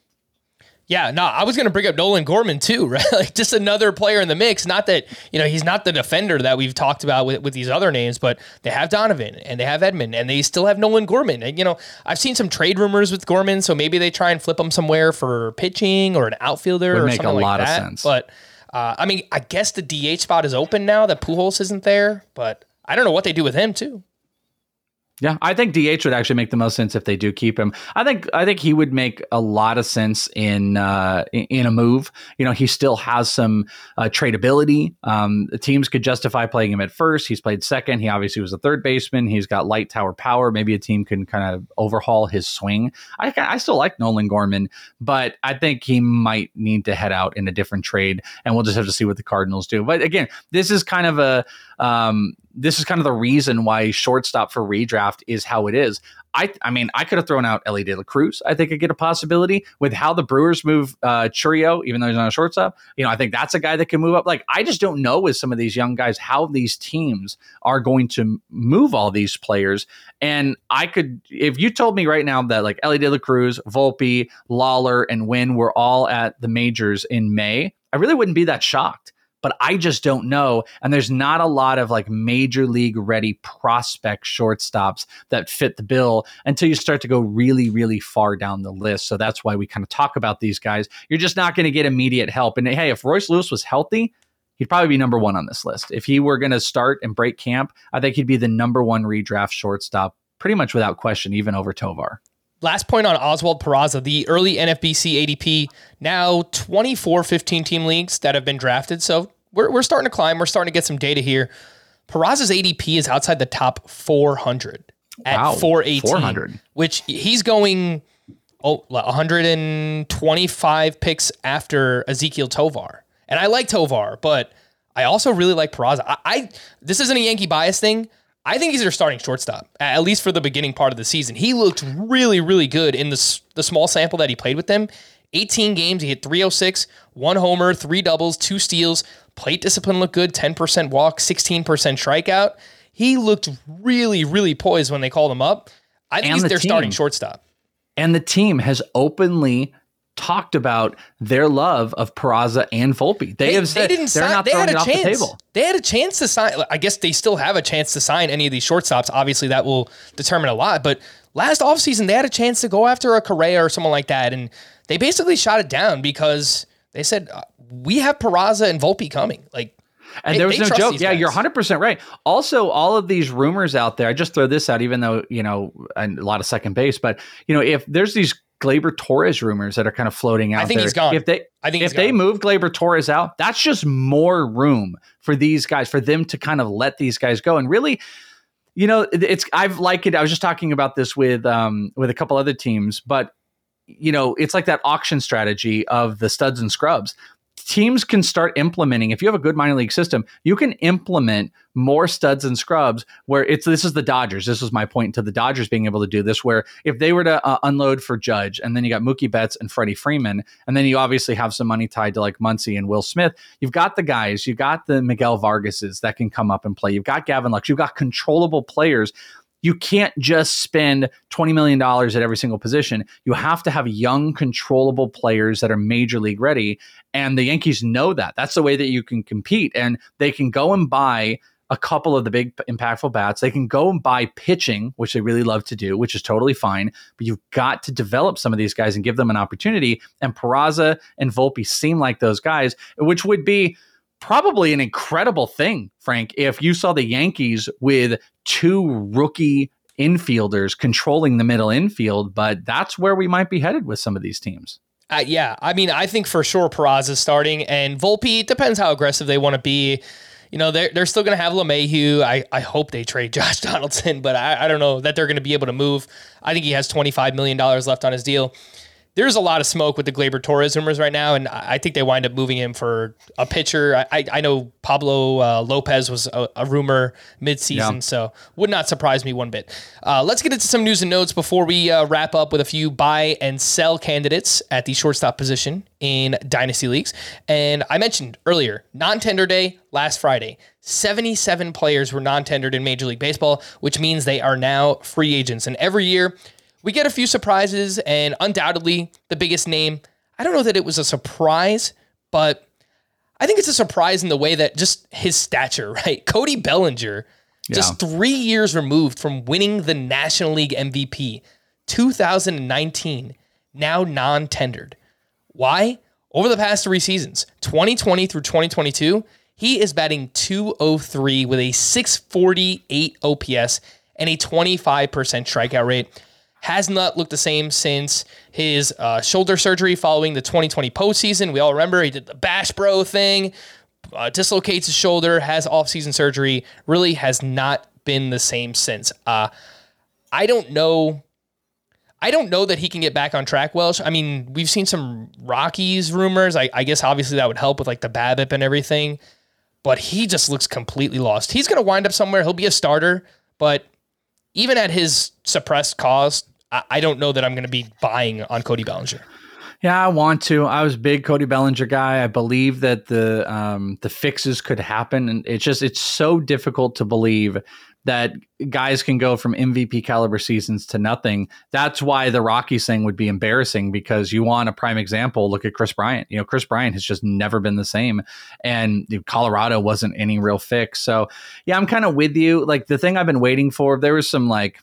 Yeah, no, I was going to bring up Nolan Gorman too, right? Like just another player in the mix. Not that you know he's not the defender that we've talked about with, with these other names, but they have Donovan and they have Edman and they still have Nolan Gorman. And you know, I've seen some trade rumors with Gorman, so maybe they try and flip him somewhere for pitching or an outfielder Would or make something a lot like that. of sense. But uh, I mean, I guess the DH spot is open now that Pujols isn't there, but I don't know what they do with him too. Yeah, I think DH would actually make the most sense if they do keep him. I think I think he would make a lot of sense in uh, in a move. You know, he still has some uh, tradability. Um, the teams could justify playing him at first. He's played second. He obviously was a third baseman. He's got light tower power. Maybe a team can kind of overhaul his swing. I I still like Nolan Gorman, but I think he might need to head out in a different trade, and we'll just have to see what the Cardinals do. But again, this is kind of a um, this is kind of the reason why shortstop for redraft is how it is. I, I mean, I could have thrown out Elly De La Cruz. I think I get a possibility with how the Brewers move uh, Chourio, even though he's not a shortstop. You know, I think that's a guy that can move up. Like, I just don't know with some of these young guys how these teams are going to move all these players. And I could, if you told me right now that like Elly De La Cruz, Volpe, Lawlar, and Winn were all at the majors in May, I really wouldn't be that shocked but I just don't know. And there's not a lot of like major league ready prospect shortstops that fit the bill until you start to go really, really far down the list. So that's why we kind of talk about these guys. You're just not going to get immediate help. And hey, if Royce Lewis was healthy, he'd probably be number one on this list. If he were going to start and break camp, I think he'd be the number one redraft shortstop pretty much without question, even over Tovar. Last point on Oswald Peraza, the early NFBC ADP, now 24 15 team leagues that have been drafted. So we're, we're starting to climb. We're starting to get some data here. Peraza's ADP is outside the top 400 at Wow, 418, 400. which he's going oh 125 picks after Ezequiel Tovar. And I like Tovar, but I also really like Peraza. I, I this isn't a Yankee bias thing. I think he's their starting shortstop, at least for the beginning part of the season. He looked really, really good in the, the small sample that he played with them. 18 games, he hit 306, one homer, three doubles, two steals. Plate discipline looked good, 10% walk, 16% strikeout. He looked really, really poised when they called him up. I think And he's the their starting shortstop. And the team has openly talked about their love of Peraza and Volpe. They, have said they are sign- not they had it a off chance. the table. They had a chance to sign. I guess they still have a chance to sign any of these shortstops. Obviously, that will determine a lot. But last offseason, they had a chance to go after a Correa or someone like that. And they basically shot it down because they said, uh, we have Peraza and Volpe coming. Like, And They- there was no joke. Yeah, guys. you're 100% right. Also, all of these rumors out there, I just throw this out, even though, you know, and a lot of second base, but, you know, if there's these Gleyber Torres rumors that are kind of floating out I think there, he's gone. If they, I think if they move Gleyber Torres out, that's just more room for these guys, for them to kind of let these guys go. And really, you know, it's I've liked it. I was just talking about this with um with a couple other teams, but you know, it's like that auction strategy of the studs and scrubs. Teams can start implementing. If you have a good minor league system, you can implement more studs and scrubs. Where it's this is the Dodgers. This was my point to the Dodgers being able to do this. Where if they were to uh, unload for Judge, and then you got Mookie Betts and Freddie Freeman, and then you obviously have some money tied to like Muncy and Will Smith. You've got the guys. You've got the Miguel Vargases that can come up and play. You've got Gavin Lux. You've got controllable players you can't just spend $20 million at every single position. You have to have young, controllable players that are major league ready. And the Yankees know that. That's the way that you can compete. And they can go and buy a couple of the big impactful bats. They can go and buy pitching, which they really love to do, which is totally fine. But you've got to develop some of these guys and give them an opportunity. And Peraza and Volpe seem like those guys, which would be probably an incredible thing, Frank, if you saw the Yankees with two rookie infielders controlling the middle infield, but that's where we might be headed with some of these teams. Uh, yeah, I mean, I think for sure Peraza is starting, and Volpe depends how aggressive they want to be. You know, they're, they're still going to have LeMahieu. I, I hope they trade Josh Donaldson, but I, I don't know that they're going to be able to move. I think he has $25 million left on his deal. There's a lot of smoke with the Gleyber Torres rumors right now, and I think they wind up moving him for a pitcher. I, I, I know Pablo uh, Lopez was a, a rumor midseason, Yeah. so would not surprise me one bit. Uh, let's get into some news and notes before we uh, wrap up with a few buy and sell candidates at the shortstop position in dynasty leagues. And I mentioned earlier, non-tender day last Friday. 77 players were non-tendered in Major League Baseball, which means they are now free agents. And every year we get a few surprises, and undoubtedly the biggest name. I don't know that it was a surprise, but I think it's a surprise in the way that just his stature, right? Cody Bellinger, just three years removed from winning the National League MVP, 2019, now non tendered. Why? Over the past three seasons, 2020 through 2022, he is batting 203 with a 648 OPS and a 25% strikeout rate. Has not looked the same since his uh, shoulder surgery following the 2020 postseason. We all remember he did the Bash Bro thing, uh, dislocates his shoulder, has offseason surgery, really has not been the same since. Uh, I don't know. I don't know that he can get back on track, Welsh. I mean, we've seen some Rockies rumors. I, I guess obviously that would help with like the BABIP and everything, but he just looks completely lost. He's going to wind up somewhere. He'll be a starter, but even at his suppressed cost, I, I don't know that I'm going to be buying on Cody Bellinger. Yeah, I want to. I was big Cody Bellinger guy. I believe that the um, the fixes could happen, and it's just it's so difficult to believe that guys can go from MVP caliber seasons to nothing. That's why the Rockies thing would be embarrassing because you want a prime example. Look at Kris Bryant. You know, Kris Bryant has just never been the same, and Colorado wasn't any real fix. So yeah, I'm kind of with you. Like the thing I've been waiting for. There was some like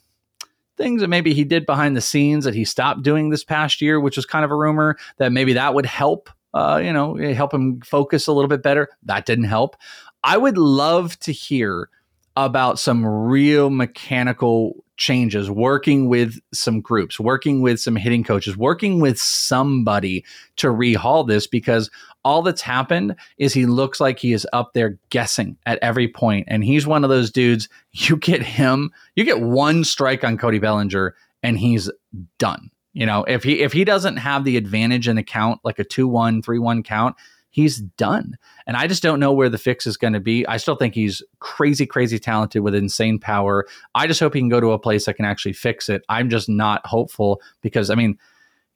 things that maybe he did behind the scenes that he stopped doing this past year, which was kind of a rumor that maybe that would help, uh, you know, help him focus a little bit better. That didn't help. I would love to hear about some real mechanical changes, working with some groups, working with some hitting coaches, working with somebody to rehaul this because all that's happened is he looks like he is up there guessing at every point. And he's one of those dudes, you get him, you get one strike on Cody Bellinger and he's done. You know, if he if he doesn't have the advantage in the count, like a 2-1, 3-1 count, he's done. And I just don't know where the fix is going to be. I still think he's crazy, crazy talented with insane power. I just hope he can go to a place that can actually fix it. I'm just not hopeful because, I mean,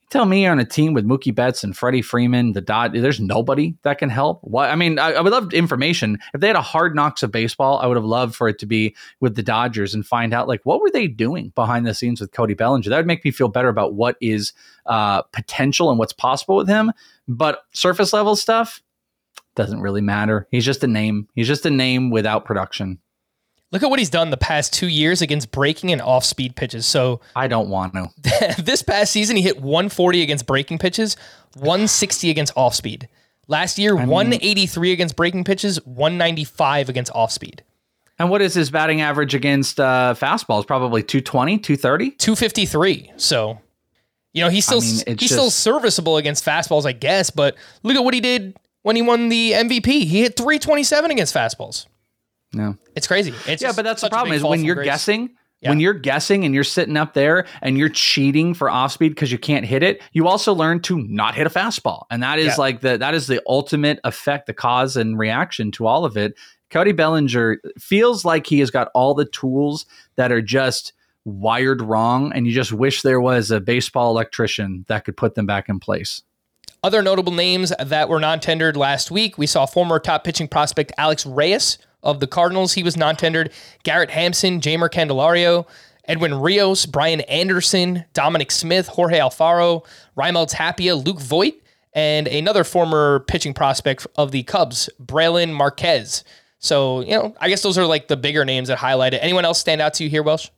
tell me on a team with Mookie Betts and Freddie Freeman, the dot, there's nobody that can help. What I mean, I, I, would love information. If they had a hard knocks of baseball, I would have loved for it to be with the Dodgers and find out like what were they doing behind the scenes with Cody Bellinger. That would make me feel better about what is uh, potential and what's possible with him. But surface level stuff doesn't really matter. He's just a name. He's just a name without production. Look at what he's done the past two years against breaking and off speed pitches. So I don't want to. this past season, he hit 140 against breaking pitches, 160 against off speed. Last year, I mean, 183 against breaking pitches, 195 against off speed. And what is his batting average against uh, fastballs? Probably 220, 230? 253. So, you know, he's still I mean, he's just, still serviceable against fastballs, I guess, but look at what he did when he won the MVP. He hit 327 against fastballs. No, it's crazy. It's yeah, but that's the problem is when you're grace. guessing. Yeah. When you're guessing and you're sitting up there and you're cheating for off speed because you can't hit it, you also learn to not hit a fastball, and that is yeah. like the that is the ultimate effect, the cause and reaction to all of it. Cody Bellinger feels like he has got all the tools that are just wired wrong, and you just wish there was a baseball electrician that could put them back in place. Other notable names that were non tendered last week we saw former top pitching prospect Alex Reyes of the Cardinals. He was non tendered. Garrett Hampson, Jeimer Candelario, Edwin Rios, Brian Anderson, Dominic Smith, Jorge Alfaro, Raimel Tapia, Luke Voit, and another former pitching prospect of the Cubs, Brailyn Marquez. So, you know, I guess those are like the bigger names that highlight it. Anyone else stand out to you here, Welsh?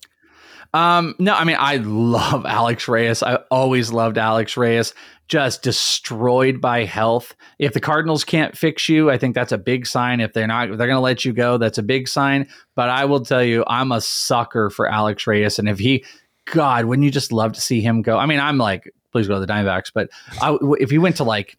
Um, no, I mean, I love Alex Reyes. I always loved Alex Reyes just destroyed by health. If the Cardinals can't fix you, I think that's a big sign. If they're not, if they're going to let you go, that's a big sign. But I will tell you, I'm a sucker for Alex Reyes, and if he, God, wouldn't you just love to see him go? I mean, I'm like, please go to the Diamondbacks, but I, if he went to like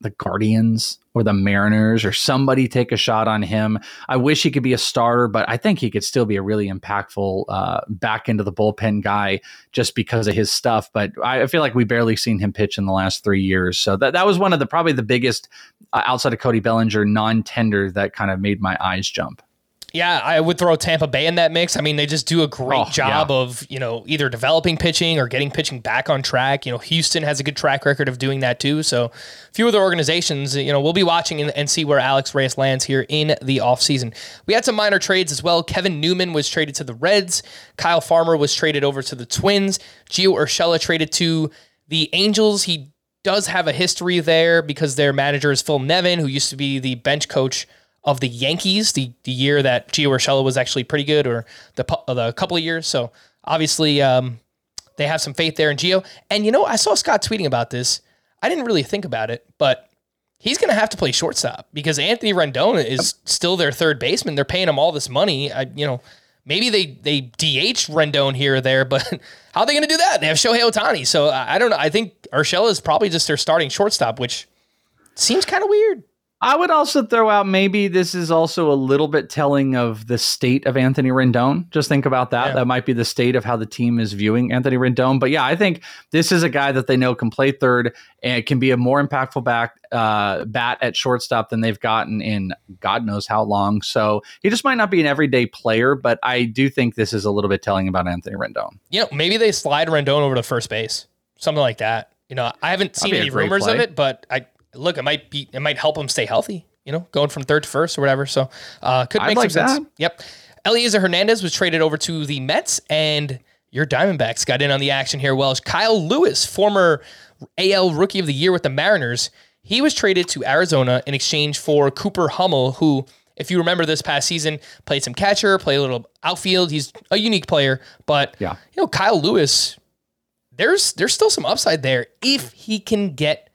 the Guardians or the Mariners or somebody take a shot on him. I wish he could be a starter, but I think he could still be a really impactful uh, back into the bullpen guy just because of his stuff. But I feel like we barely seen him pitch in the last three years. So that, that was one of the probably the biggest uh, outside of Cody Bellinger non tender that kind of made my eyes jump. Yeah, I would throw Tampa Bay in that mix. I mean, they just do a great oh, job yeah. of, you know, either developing pitching or getting pitching back on track. You know, Houston has a good track record of doing that too. So, a few other organizations, you know, we'll be watching and, and see where Alex Reyes lands here in the offseason. We had some minor trades as well. Kevin Newman was traded to the Reds. Kyle Farmer was traded over to the Twins. Gio Urshela traded to the Angels. He does have a history there because their manager is Phil Nevin, who used to be the bench coach of the Yankees, the, the year that Gio Urshela was actually pretty good, or the the couple of years. So obviously, um, they have some faith there in Gio. And you know, I saw Scott tweeting about this. I didn't really think about it, but he's going to have to play shortstop because Anthony Rendon is still their third baseman. They're paying him all this money. I, you know, maybe they they DH Rendon here or there, but how are they going to do that? They have Shohei Ohtani, so I don't know. I think Urshela is probably just their starting shortstop, which seems kind of weird. I would also throw out maybe this is also a little bit telling of the state of Anthony Rendon. Just think about that. Yeah. That might be the state of how the team is viewing Anthony Rendon. But yeah, I think this is a guy that they know can play third and can be a more impactful back uh, bat at shortstop than they've gotten in God knows how long. So he just might not be an everyday player, but I do think this is a little bit telling about Anthony Rendon. You know, maybe they slide Rendon over to first base, something like that. You know, I haven't seen any rumors play. of it, but I look, it might be it might help him stay healthy. You know, going from third to first or whatever. So uh, could make like some sense. That. Yep. Elieser Hernandez was traded over to the Mets, and your Diamondbacks got in on the action here. Well, Kyle Lewis, former AL Rookie of the Year with the Mariners, he was traded to Arizona in exchange for Cooper Hummel, who, if you remember this past season, played some catcher, played a little outfield. He's a unique player, but yeah. you know, Kyle Lewis, there's there's still some upside there if he can get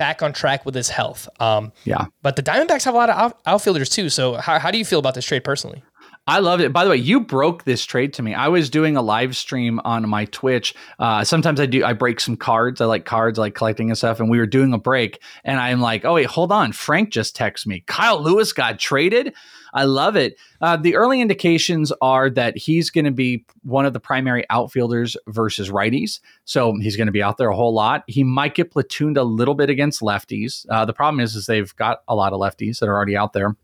back on track with his health. Um, yeah. But the Diamondbacks have a lot of out- outfielders too. So how, how do you feel about this trade personally? I love it. By the way, you broke this trade to me. I was doing a live stream on my Twitch. Uh, sometimes I do. I break some cards. I like cards, I like collecting and stuff. And we were doing a break, and I'm like, "Oh wait, hold on." Frank just texted me. Kyle Lewis got traded. I love it. Uh, the early indications are that he's going to be one of the primary outfielders versus righties. So he's going to be out there a whole lot. He might get platooned a little bit against lefties. Uh, the problem is, is they've got a lot of lefties that are already out there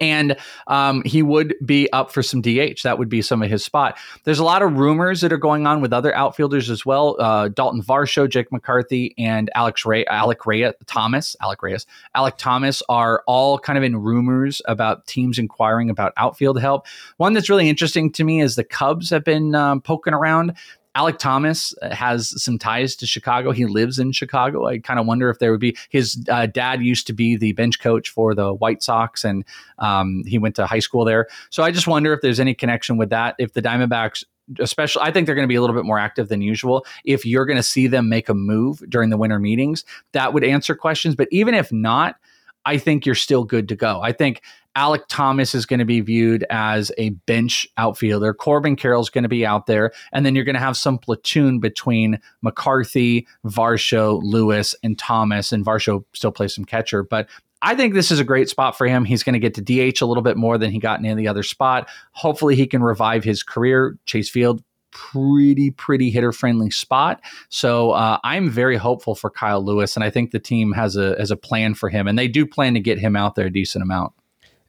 and um, he would be up for some DH. That would be some of his spot. There's a lot of rumors that are going on with other outfielders as well. Uh, Dalton Varsho, Jake McCarthy, and Alex Ray, Alec Ray Thomas, Alec Reyes, Alek Thomas are all kind of in rumors about teams inquiring about outfield help. One that's really interesting to me is the Cubs have been um, poking around. Alek Thomas has some ties to Chicago. He lives in Chicago. I kind of wonder if there would be his uh, dad used to be the bench coach for the White Sox, and um, he went to high school there. So I just wonder if there's any connection with that. If the Diamondbacks especially I think they're going to be a little bit more active than usual. If you're going to see them make a move during the winter meetings, that would answer questions. But even if not, I think you're still good to go. I think Alek Thomas is going to be viewed as a bench outfielder. Corbin Carroll's going to be out there. And then you're going to have some platoon between McCarthy, Varsho, Lewis, and Thomas. And Varsho still plays some catcher. But I think this is a great spot for him. He's going to get to DH a little bit more than he got in any other spot. Hopefully, he can revive his career. Chase Field, pretty, pretty hitter friendly spot. So uh, I'm very hopeful for Kyle Lewis, and I think the team has a has a plan for him, and they do plan to get him out there a decent amount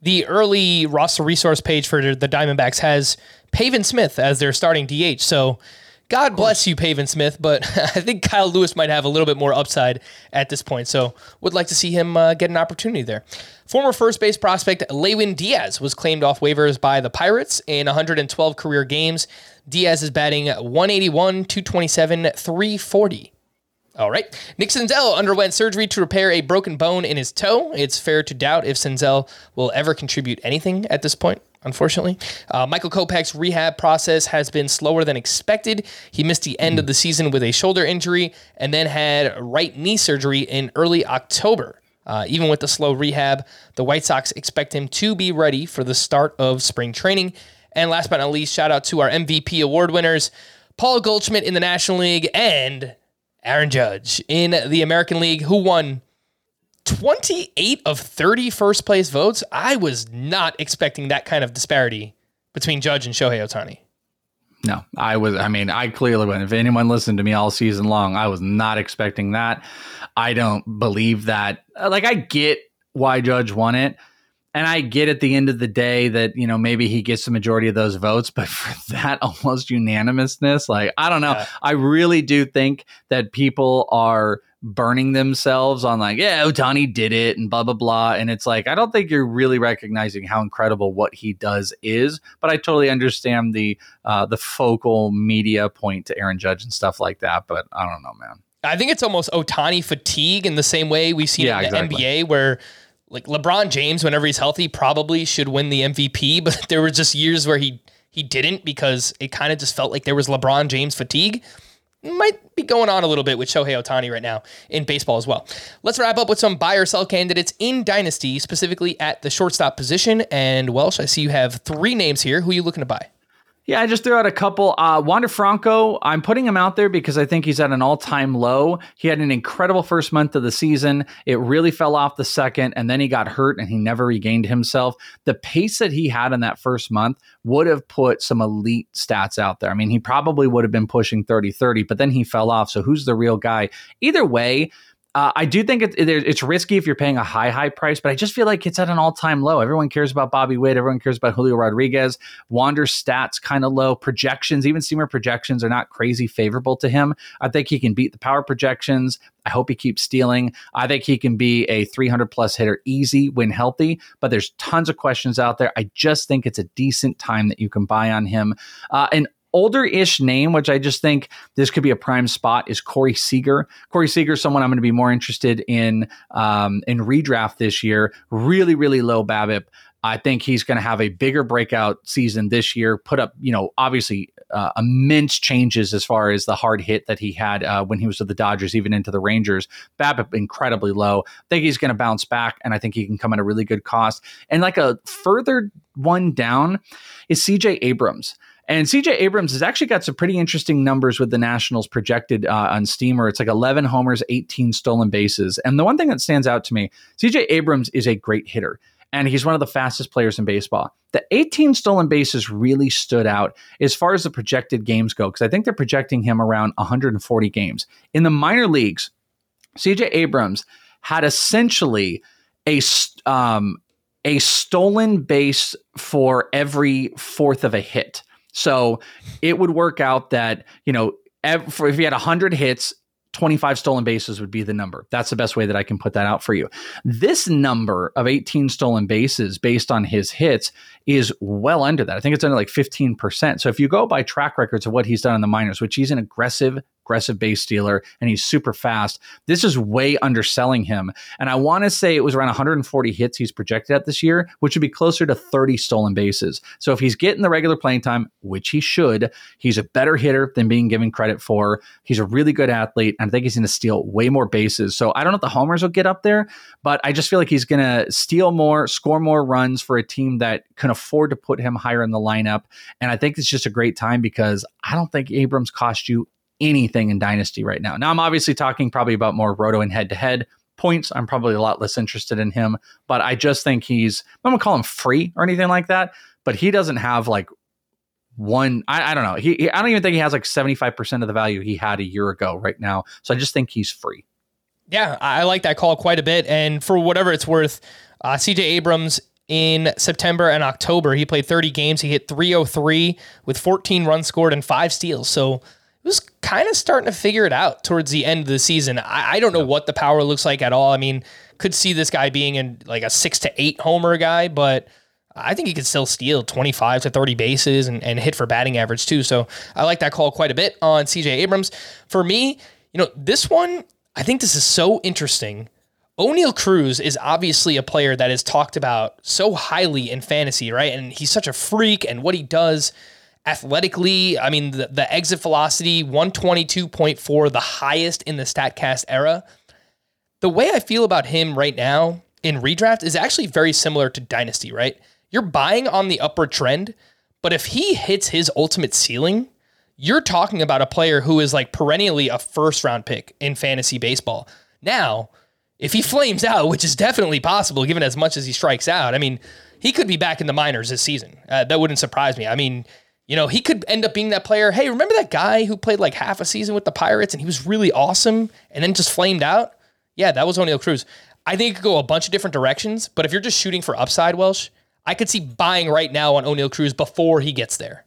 the early roster resource page for the Diamondbacks has Pavin Smith as their starting DH. So God bless you, Pavin Smith, but I think Kyle Lewis might have a little bit more upside at this point. So would like to see him uh, get an opportunity there. Former first base prospect Lewin Diaz was claimed off waivers by the Pirates in 112 career games. Diaz is batting 181, 227, 340. All right. Nick Senzel underwent surgery to repair a broken bone in his toe. It's fair to doubt if Senzel will ever contribute anything at this point, unfortunately. Uh, Michael Kopech's rehab process has been slower than expected. He missed the end of the season with a shoulder injury and then had right knee surgery in early October. Uh, even with the slow rehab, the White Sox expect him to be ready for the start of spring training. And last but not least, shout out to our MVP award winners, Paul Goldschmidt in the National League and Aaron Judge in the American League, who won 28 of 30 first place votes. I was not expecting that kind of disparity between Judge and Shohei Ohtani. No, I was. I mean, I clearly went. If anyone listened to me all season long, I was not expecting that. I don't believe that. Uh, like, I get why Judge won it. And I get at the end of the day that, you know, maybe he gets the majority of those votes, but for that almost unanimousness, like, I don't know. Yeah. I really do think that people are burning themselves on, like, yeah, Ohtani did it and blah, blah, blah. And it's like, I don't think you're really recognizing how incredible what he does is. But I totally understand the, uh, the focal media point to Aaron Judge and stuff like that. But I don't know, man. I think it's almost Ohtani fatigue in the same way we've seen yeah, in the exactly. NBA where like LeBron James, whenever he's healthy, probably should win the MVP, but there were just years where he he didn't because it kind of just felt like there was LeBron James fatigue. Might be going on a little bit with Shohei Ohtani right now in baseball as well. Let's wrap up with some buy or sell candidates in Dynasty, specifically at the shortstop position. And Welsh, I see you have three names here. Who are you looking to buy? Yeah, I just threw out a couple. Uh, Wander Franco, I'm putting him out there because I think he's at an all time low. He had an incredible first month of the season. It really fell off the second, and then he got hurt and he never regained himself. The pace that he had in that first month would have put some elite stats out there. I mean, he probably would have been pushing 30 30, but then he fell off. So who's the real guy? Either way, uh, I do think it, it, it's risky if you're paying a high, high price, but I just feel like it's at an all time low. Everyone cares about Bobby Witt. Everyone cares about Julio Rodriguez. Wander stats kind of low. Projections, even Steamer projections, are not crazy favorable to him. I think he can beat the power projections. I hope he keeps stealing. I think he can be a 300 plus hitter easy when healthy, but there's tons of questions out there. I just think it's a decent time that you can buy on him. Uh, and older-ish name, which I just think this could be a prime spot, is Corey Seager. Corey Seager is someone I'm going to be more interested in um, in redraft this year. Really, really low BABIP. I think he's going to have a bigger breakout season this year. Put up, you know, obviously uh, immense changes as far as the hard hit that he had uh, when he was with the Dodgers, even into the Rangers. BABIP incredibly low. I think he's going to bounce back, and I think he can come at a really good cost. And like a further one down is C.J. Abrams. And CJ Abrams has actually got some pretty interesting numbers with the Nationals projected uh, on Steamer. It's like 11 homers, 18 stolen bases. And the one thing that stands out to me, CJ Abrams is a great hitter and he's one of the fastest players in baseball. The 18 stolen bases really stood out as far as the projected games go, because I think they're projecting him around 140 games. In the minor leagues, CJ Abrams had essentially a um, a stolen base for every fourth of a hit. So it would work out that, you know, if he had 100 hits, 25 stolen bases would be the number. That's the best way that I can put that out for you. This number of 18 stolen bases based on his hits is well under that. I think it's under like 15%. So if you go by track records of what he's done in the minors, which he's an aggressive aggressive base stealer and he's super fast. This is way underselling him. And I want to say it was around 140 hits he's projected at this year, which would be closer to 30 stolen bases. So if he's getting the regular playing time, which he should, he's a better hitter than being given credit for. He's a really good athlete. And I think he's going to steal way more bases. So I don't know if the homers will get up there, but I just feel like he's going to steal more, score more runs for a team that can afford to put him higher in the lineup. And I think it's just a great time because I don't think Abrams cost you anything in Dynasty right now. Now, I'm obviously talking probably about more roto and head to head points. I'm probably a lot less interested in him, but I just think he's, I'm going to call him free or anything like that, but he doesn't have like one, I, I don't know. He, he, I don't even think he has like 75% of the value he had a year ago right now. So I just think he's free. Yeah, I like that call quite a bit. And for whatever it's worth, uh, CJ Abrams in September and October, he played 30 games. He hit 303 with 14 runs scored and five steals. So was kind of starting to figure it out towards the end of the season. I, I don't know what the power looks like at all. I mean, could see this guy being in like a six to eight homer guy, but I think he could still steal 25 to 30 bases and, and hit for batting average too. So I like that call quite a bit on CJ Abrams. For me, you know, this one, I think this is so interesting. Oneil Cruz is obviously a player that is talked about so highly in fantasy, right? And he's such a freak and what he does athletically, I mean, the, the exit velocity, 122.4, the highest in the StatCast era. The way I feel about him right now in redraft is actually very similar to Dynasty, right? You're buying on the upward trend, but if he hits his ultimate ceiling, you're talking about a player who is like perennially a first round pick in fantasy baseball. Now, if he flames out, which is definitely possible given as much as he strikes out, I mean, he could be back in the minors this season. Uh, that wouldn't surprise me. I mean, you know, he could end up being that player. Hey, remember that guy who played like half a season with the Pirates and he was really awesome and then just flamed out? Yeah, that was Oneil Cruz. I think it could go a bunch of different directions, but if you're just shooting for upside, Welsh, I could see buying right now on Oneil Cruz before he gets there.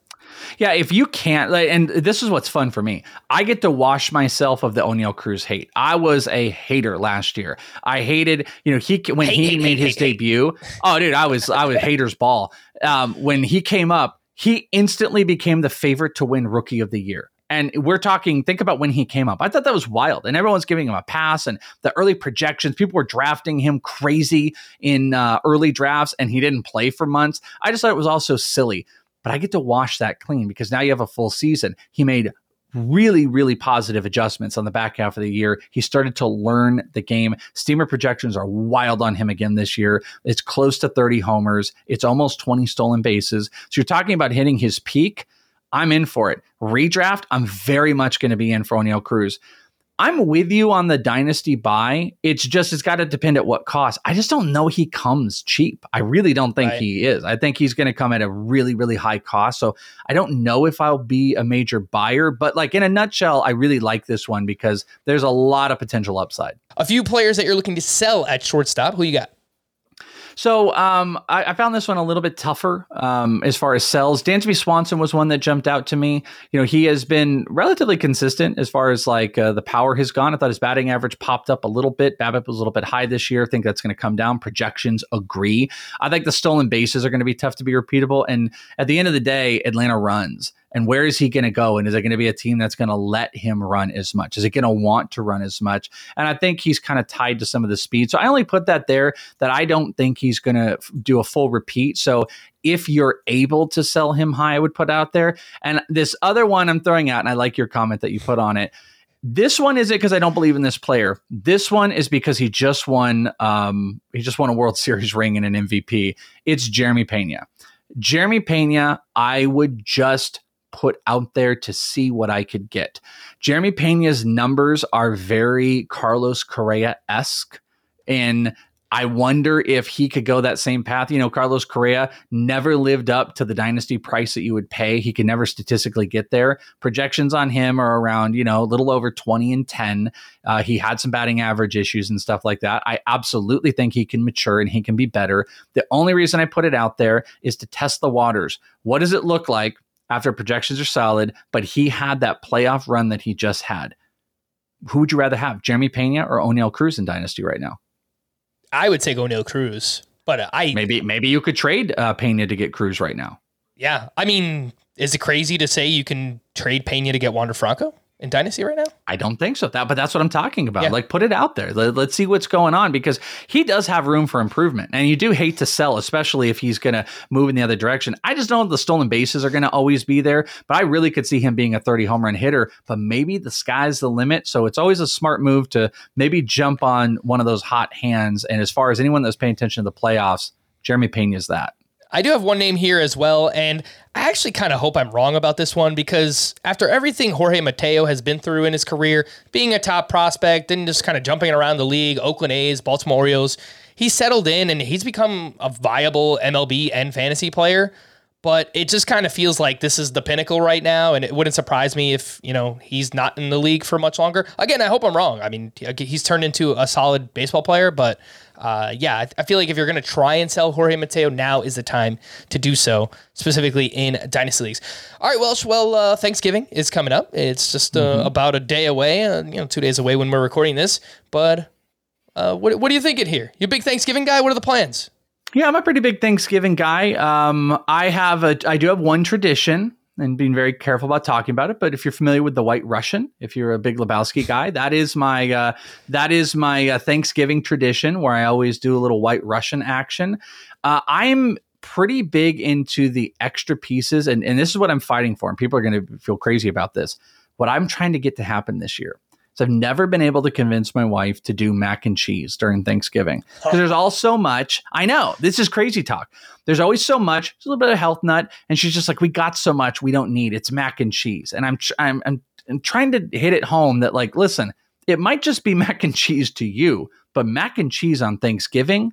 Yeah, if you can't, like, and this is what's fun for me. I get to wash myself of the Oneil Cruz hate. I was a hater last year. I hated, you know, he when hate, he hate, made hate, his debut. Oh, dude, I was I was haters ball. Um, when he came up, he instantly became the favorite to win rookie of the year. And we're talking, think about when he came up. I thought that was wild. And everyone's giving him a pass. And the early projections, people were drafting him crazy in uh, early drafts, and he didn't play for months. I just thought it was also silly. But I get to wash that clean because now you have a full season. He made really, really positive adjustments on the back half of the year. He started to learn the game. Steamer projections are wild on him again this year. It's close to 30 homers, it's almost 20 stolen bases. So you're talking about hitting his peak. I'm in for it. Redraft, I'm very much going to be in for Oneil Cruz. I'm with you on the dynasty buy. It's just it's got to depend at what cost. I just don't know he comes cheap. I really don't think right. he is. I think he's going to come at a really really high cost. So I don't know if I'll be a major buyer, but like in a nutshell, I really like this one because there's a lot of potential upside. A few players that you're looking to sell at shortstop. Who you got? So um, I, I, found this one a little bit tougher um, as far as sells. Dansby Swanson was one that jumped out to me. You know, he has been relatively consistent as far as like uh, the power has gone. I thought his batting average popped up a little bit. BABIP was a little bit high this year. I think that's going to come down. Projections agree. I think the stolen bases are going to be tough to be repeatable. And at the end of the day, Atlanta runs. And where is he going to go? And is it going to be a team that's going to let him run as much? Is it going to want to run as much? And I think he's kind of tied to some of the speed. So I only put that there that I don't think he's going to do a full repeat. So if you're able to sell him high, I would put out there. And this other one I'm throwing out, and I like your comment that you put on it. This one is it because I don't believe in this player. This one is because he just won. Um, he just won a World Series ring and an MVP. It's Jeremy Pena. Jeremy Pena, I would just put out there to see what I could get. Jeremy Pena's numbers are very Carlos Correa esque. And I wonder if he could go that same path. You know, Carlos Correa never lived up to the dynasty price that you would pay. He could never statistically get there. Projections on him are around, you know, a little over 20 and 10. Uh, he had some batting average issues and stuff like that. I absolutely think he can mature and he can be better. The only reason I put it out there is to test the waters. What does it look like after projections are solid, but he had that playoff run that he just had? Who would you rather have, Jeremy Pena or Oneil Cruz in Dynasty right now? I would take Oneil Cruz, but I maybe maybe you could trade uh, Pena to get Cruz right now. Yeah, I mean, is it crazy to say you can trade Pena to get Wander Franco? In Dynasty right now? I don't think so. That, but that's what I'm talking about. Yeah. Like, put it out there. Let, us see what's going on because he does have room for improvement, and you do hate to sell, especially if he's going to move in the other direction. I just don't know the stolen bases are going to always be there, but I really could see him being a 30 home run hitter. But maybe the sky's the limit, so it's always a smart move to maybe jump on one of those hot hands. And as far as anyone that's paying attention to the playoffs, Jeremy Pena is that. I do have one name here as well, and I actually kind of hope I'm wrong about this one because after everything Jorge Mateo has been through in his career, being a top prospect and just kind of jumping around the league, Oakland A's, Baltimore Orioles, he's settled in and he's become a viable MLB and fantasy player. But it just kind of feels like this is the pinnacle right now, and it wouldn't surprise me if you know he's not in the league for much longer. Again, I hope I'm wrong. I mean, he's turned into a solid baseball player, but uh, yeah, I feel like if you're going to try and sell Jorge Mateo, now is the time to do so, specifically in dynasty leagues. All right, Welsh. Well, uh, Thanksgiving is coming up. It's just uh, mm-hmm. about a day away. Uh, you know, two days away when we're recording this. But uh, what what are you thinking here? You big Thanksgiving guy? What are the plans? Yeah, I'm a pretty big Thanksgiving guy. Um, I have a I do have one tradition and being very careful about talking about it. But if you're familiar with the White Russian, if you're a big Lebowski guy, that is my uh, that is my uh, Thanksgiving tradition where I always do a little White Russian action. Uh, I'm pretty big into the extra pieces, and and this is what I'm fighting for. And people are going to feel crazy about this. What I'm trying to get to happen this year so I've never been able to convince my wife to do mac and cheese during Thanksgiving because there's all so much. I know this is crazy talk. There's always so much. There's a little bit of health nut, and she's just like, "We got so much, we don't need. It's mac and cheese." And I'm I'm I'm, I'm trying to hit it home that like, listen, it might just be mac and cheese to you, but mac and cheese on Thanksgiving,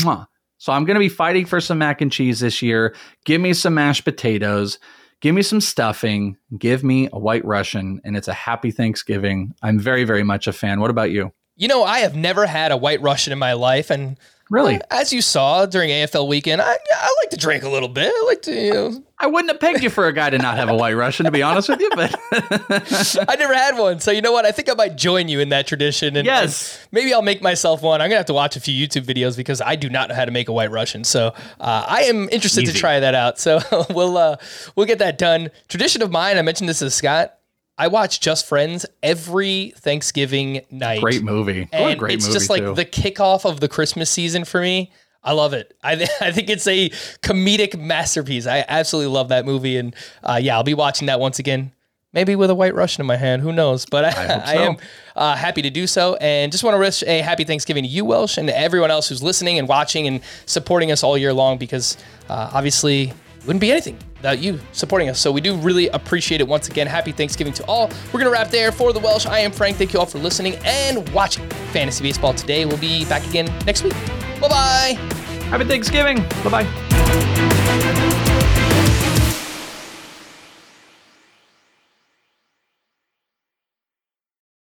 mwah. So I'm going to be fighting for some mac and cheese this year. Give me some mashed potatoes. Give me some stuffing, give me a white Russian, and it's a happy Thanksgiving. I'm very, very much a fan. What about you? You know, I have never had a white Russian in my life, and Really? As you saw during AFL weekend, I, I like to drink a little bit. I like to, you know. I wouldn't have pegged you for a guy to not have a white Russian, to be honest with you, but I never had one. So you know what? I think I might join you in that tradition. And, yes. And maybe I'll make myself one. I'm gonna have to watch a few YouTube videos because I do not know how to make a white Russian. So uh, I am interested Easy. to try that out. So we'll uh, we'll get that done. Tradition of mine. I mentioned this to Scott. I watch Just Friends every Thanksgiving night. Great movie. And great it's just like too. the kickoff of the Christmas season for me. I love it. I, th- I think it's a comedic masterpiece. I absolutely love that movie. And uh, yeah, I'll be watching that once again. Maybe with a white Russian in my hand. Who knows? But I, I, I am uh, happy to do so. And just want to wish a happy Thanksgiving to you, Welsh, and to everyone else who's listening and watching and supporting us all year long because uh, obviously wouldn't be anything without you supporting us. So we do really appreciate it once again. Happy Thanksgiving to all. We're going to wrap there for the Welsh. I am Frank. Thank you all for listening and watching Fantasy Baseball today. We'll be back again next week. Bye bye. Happy Thanksgiving. Bye bye.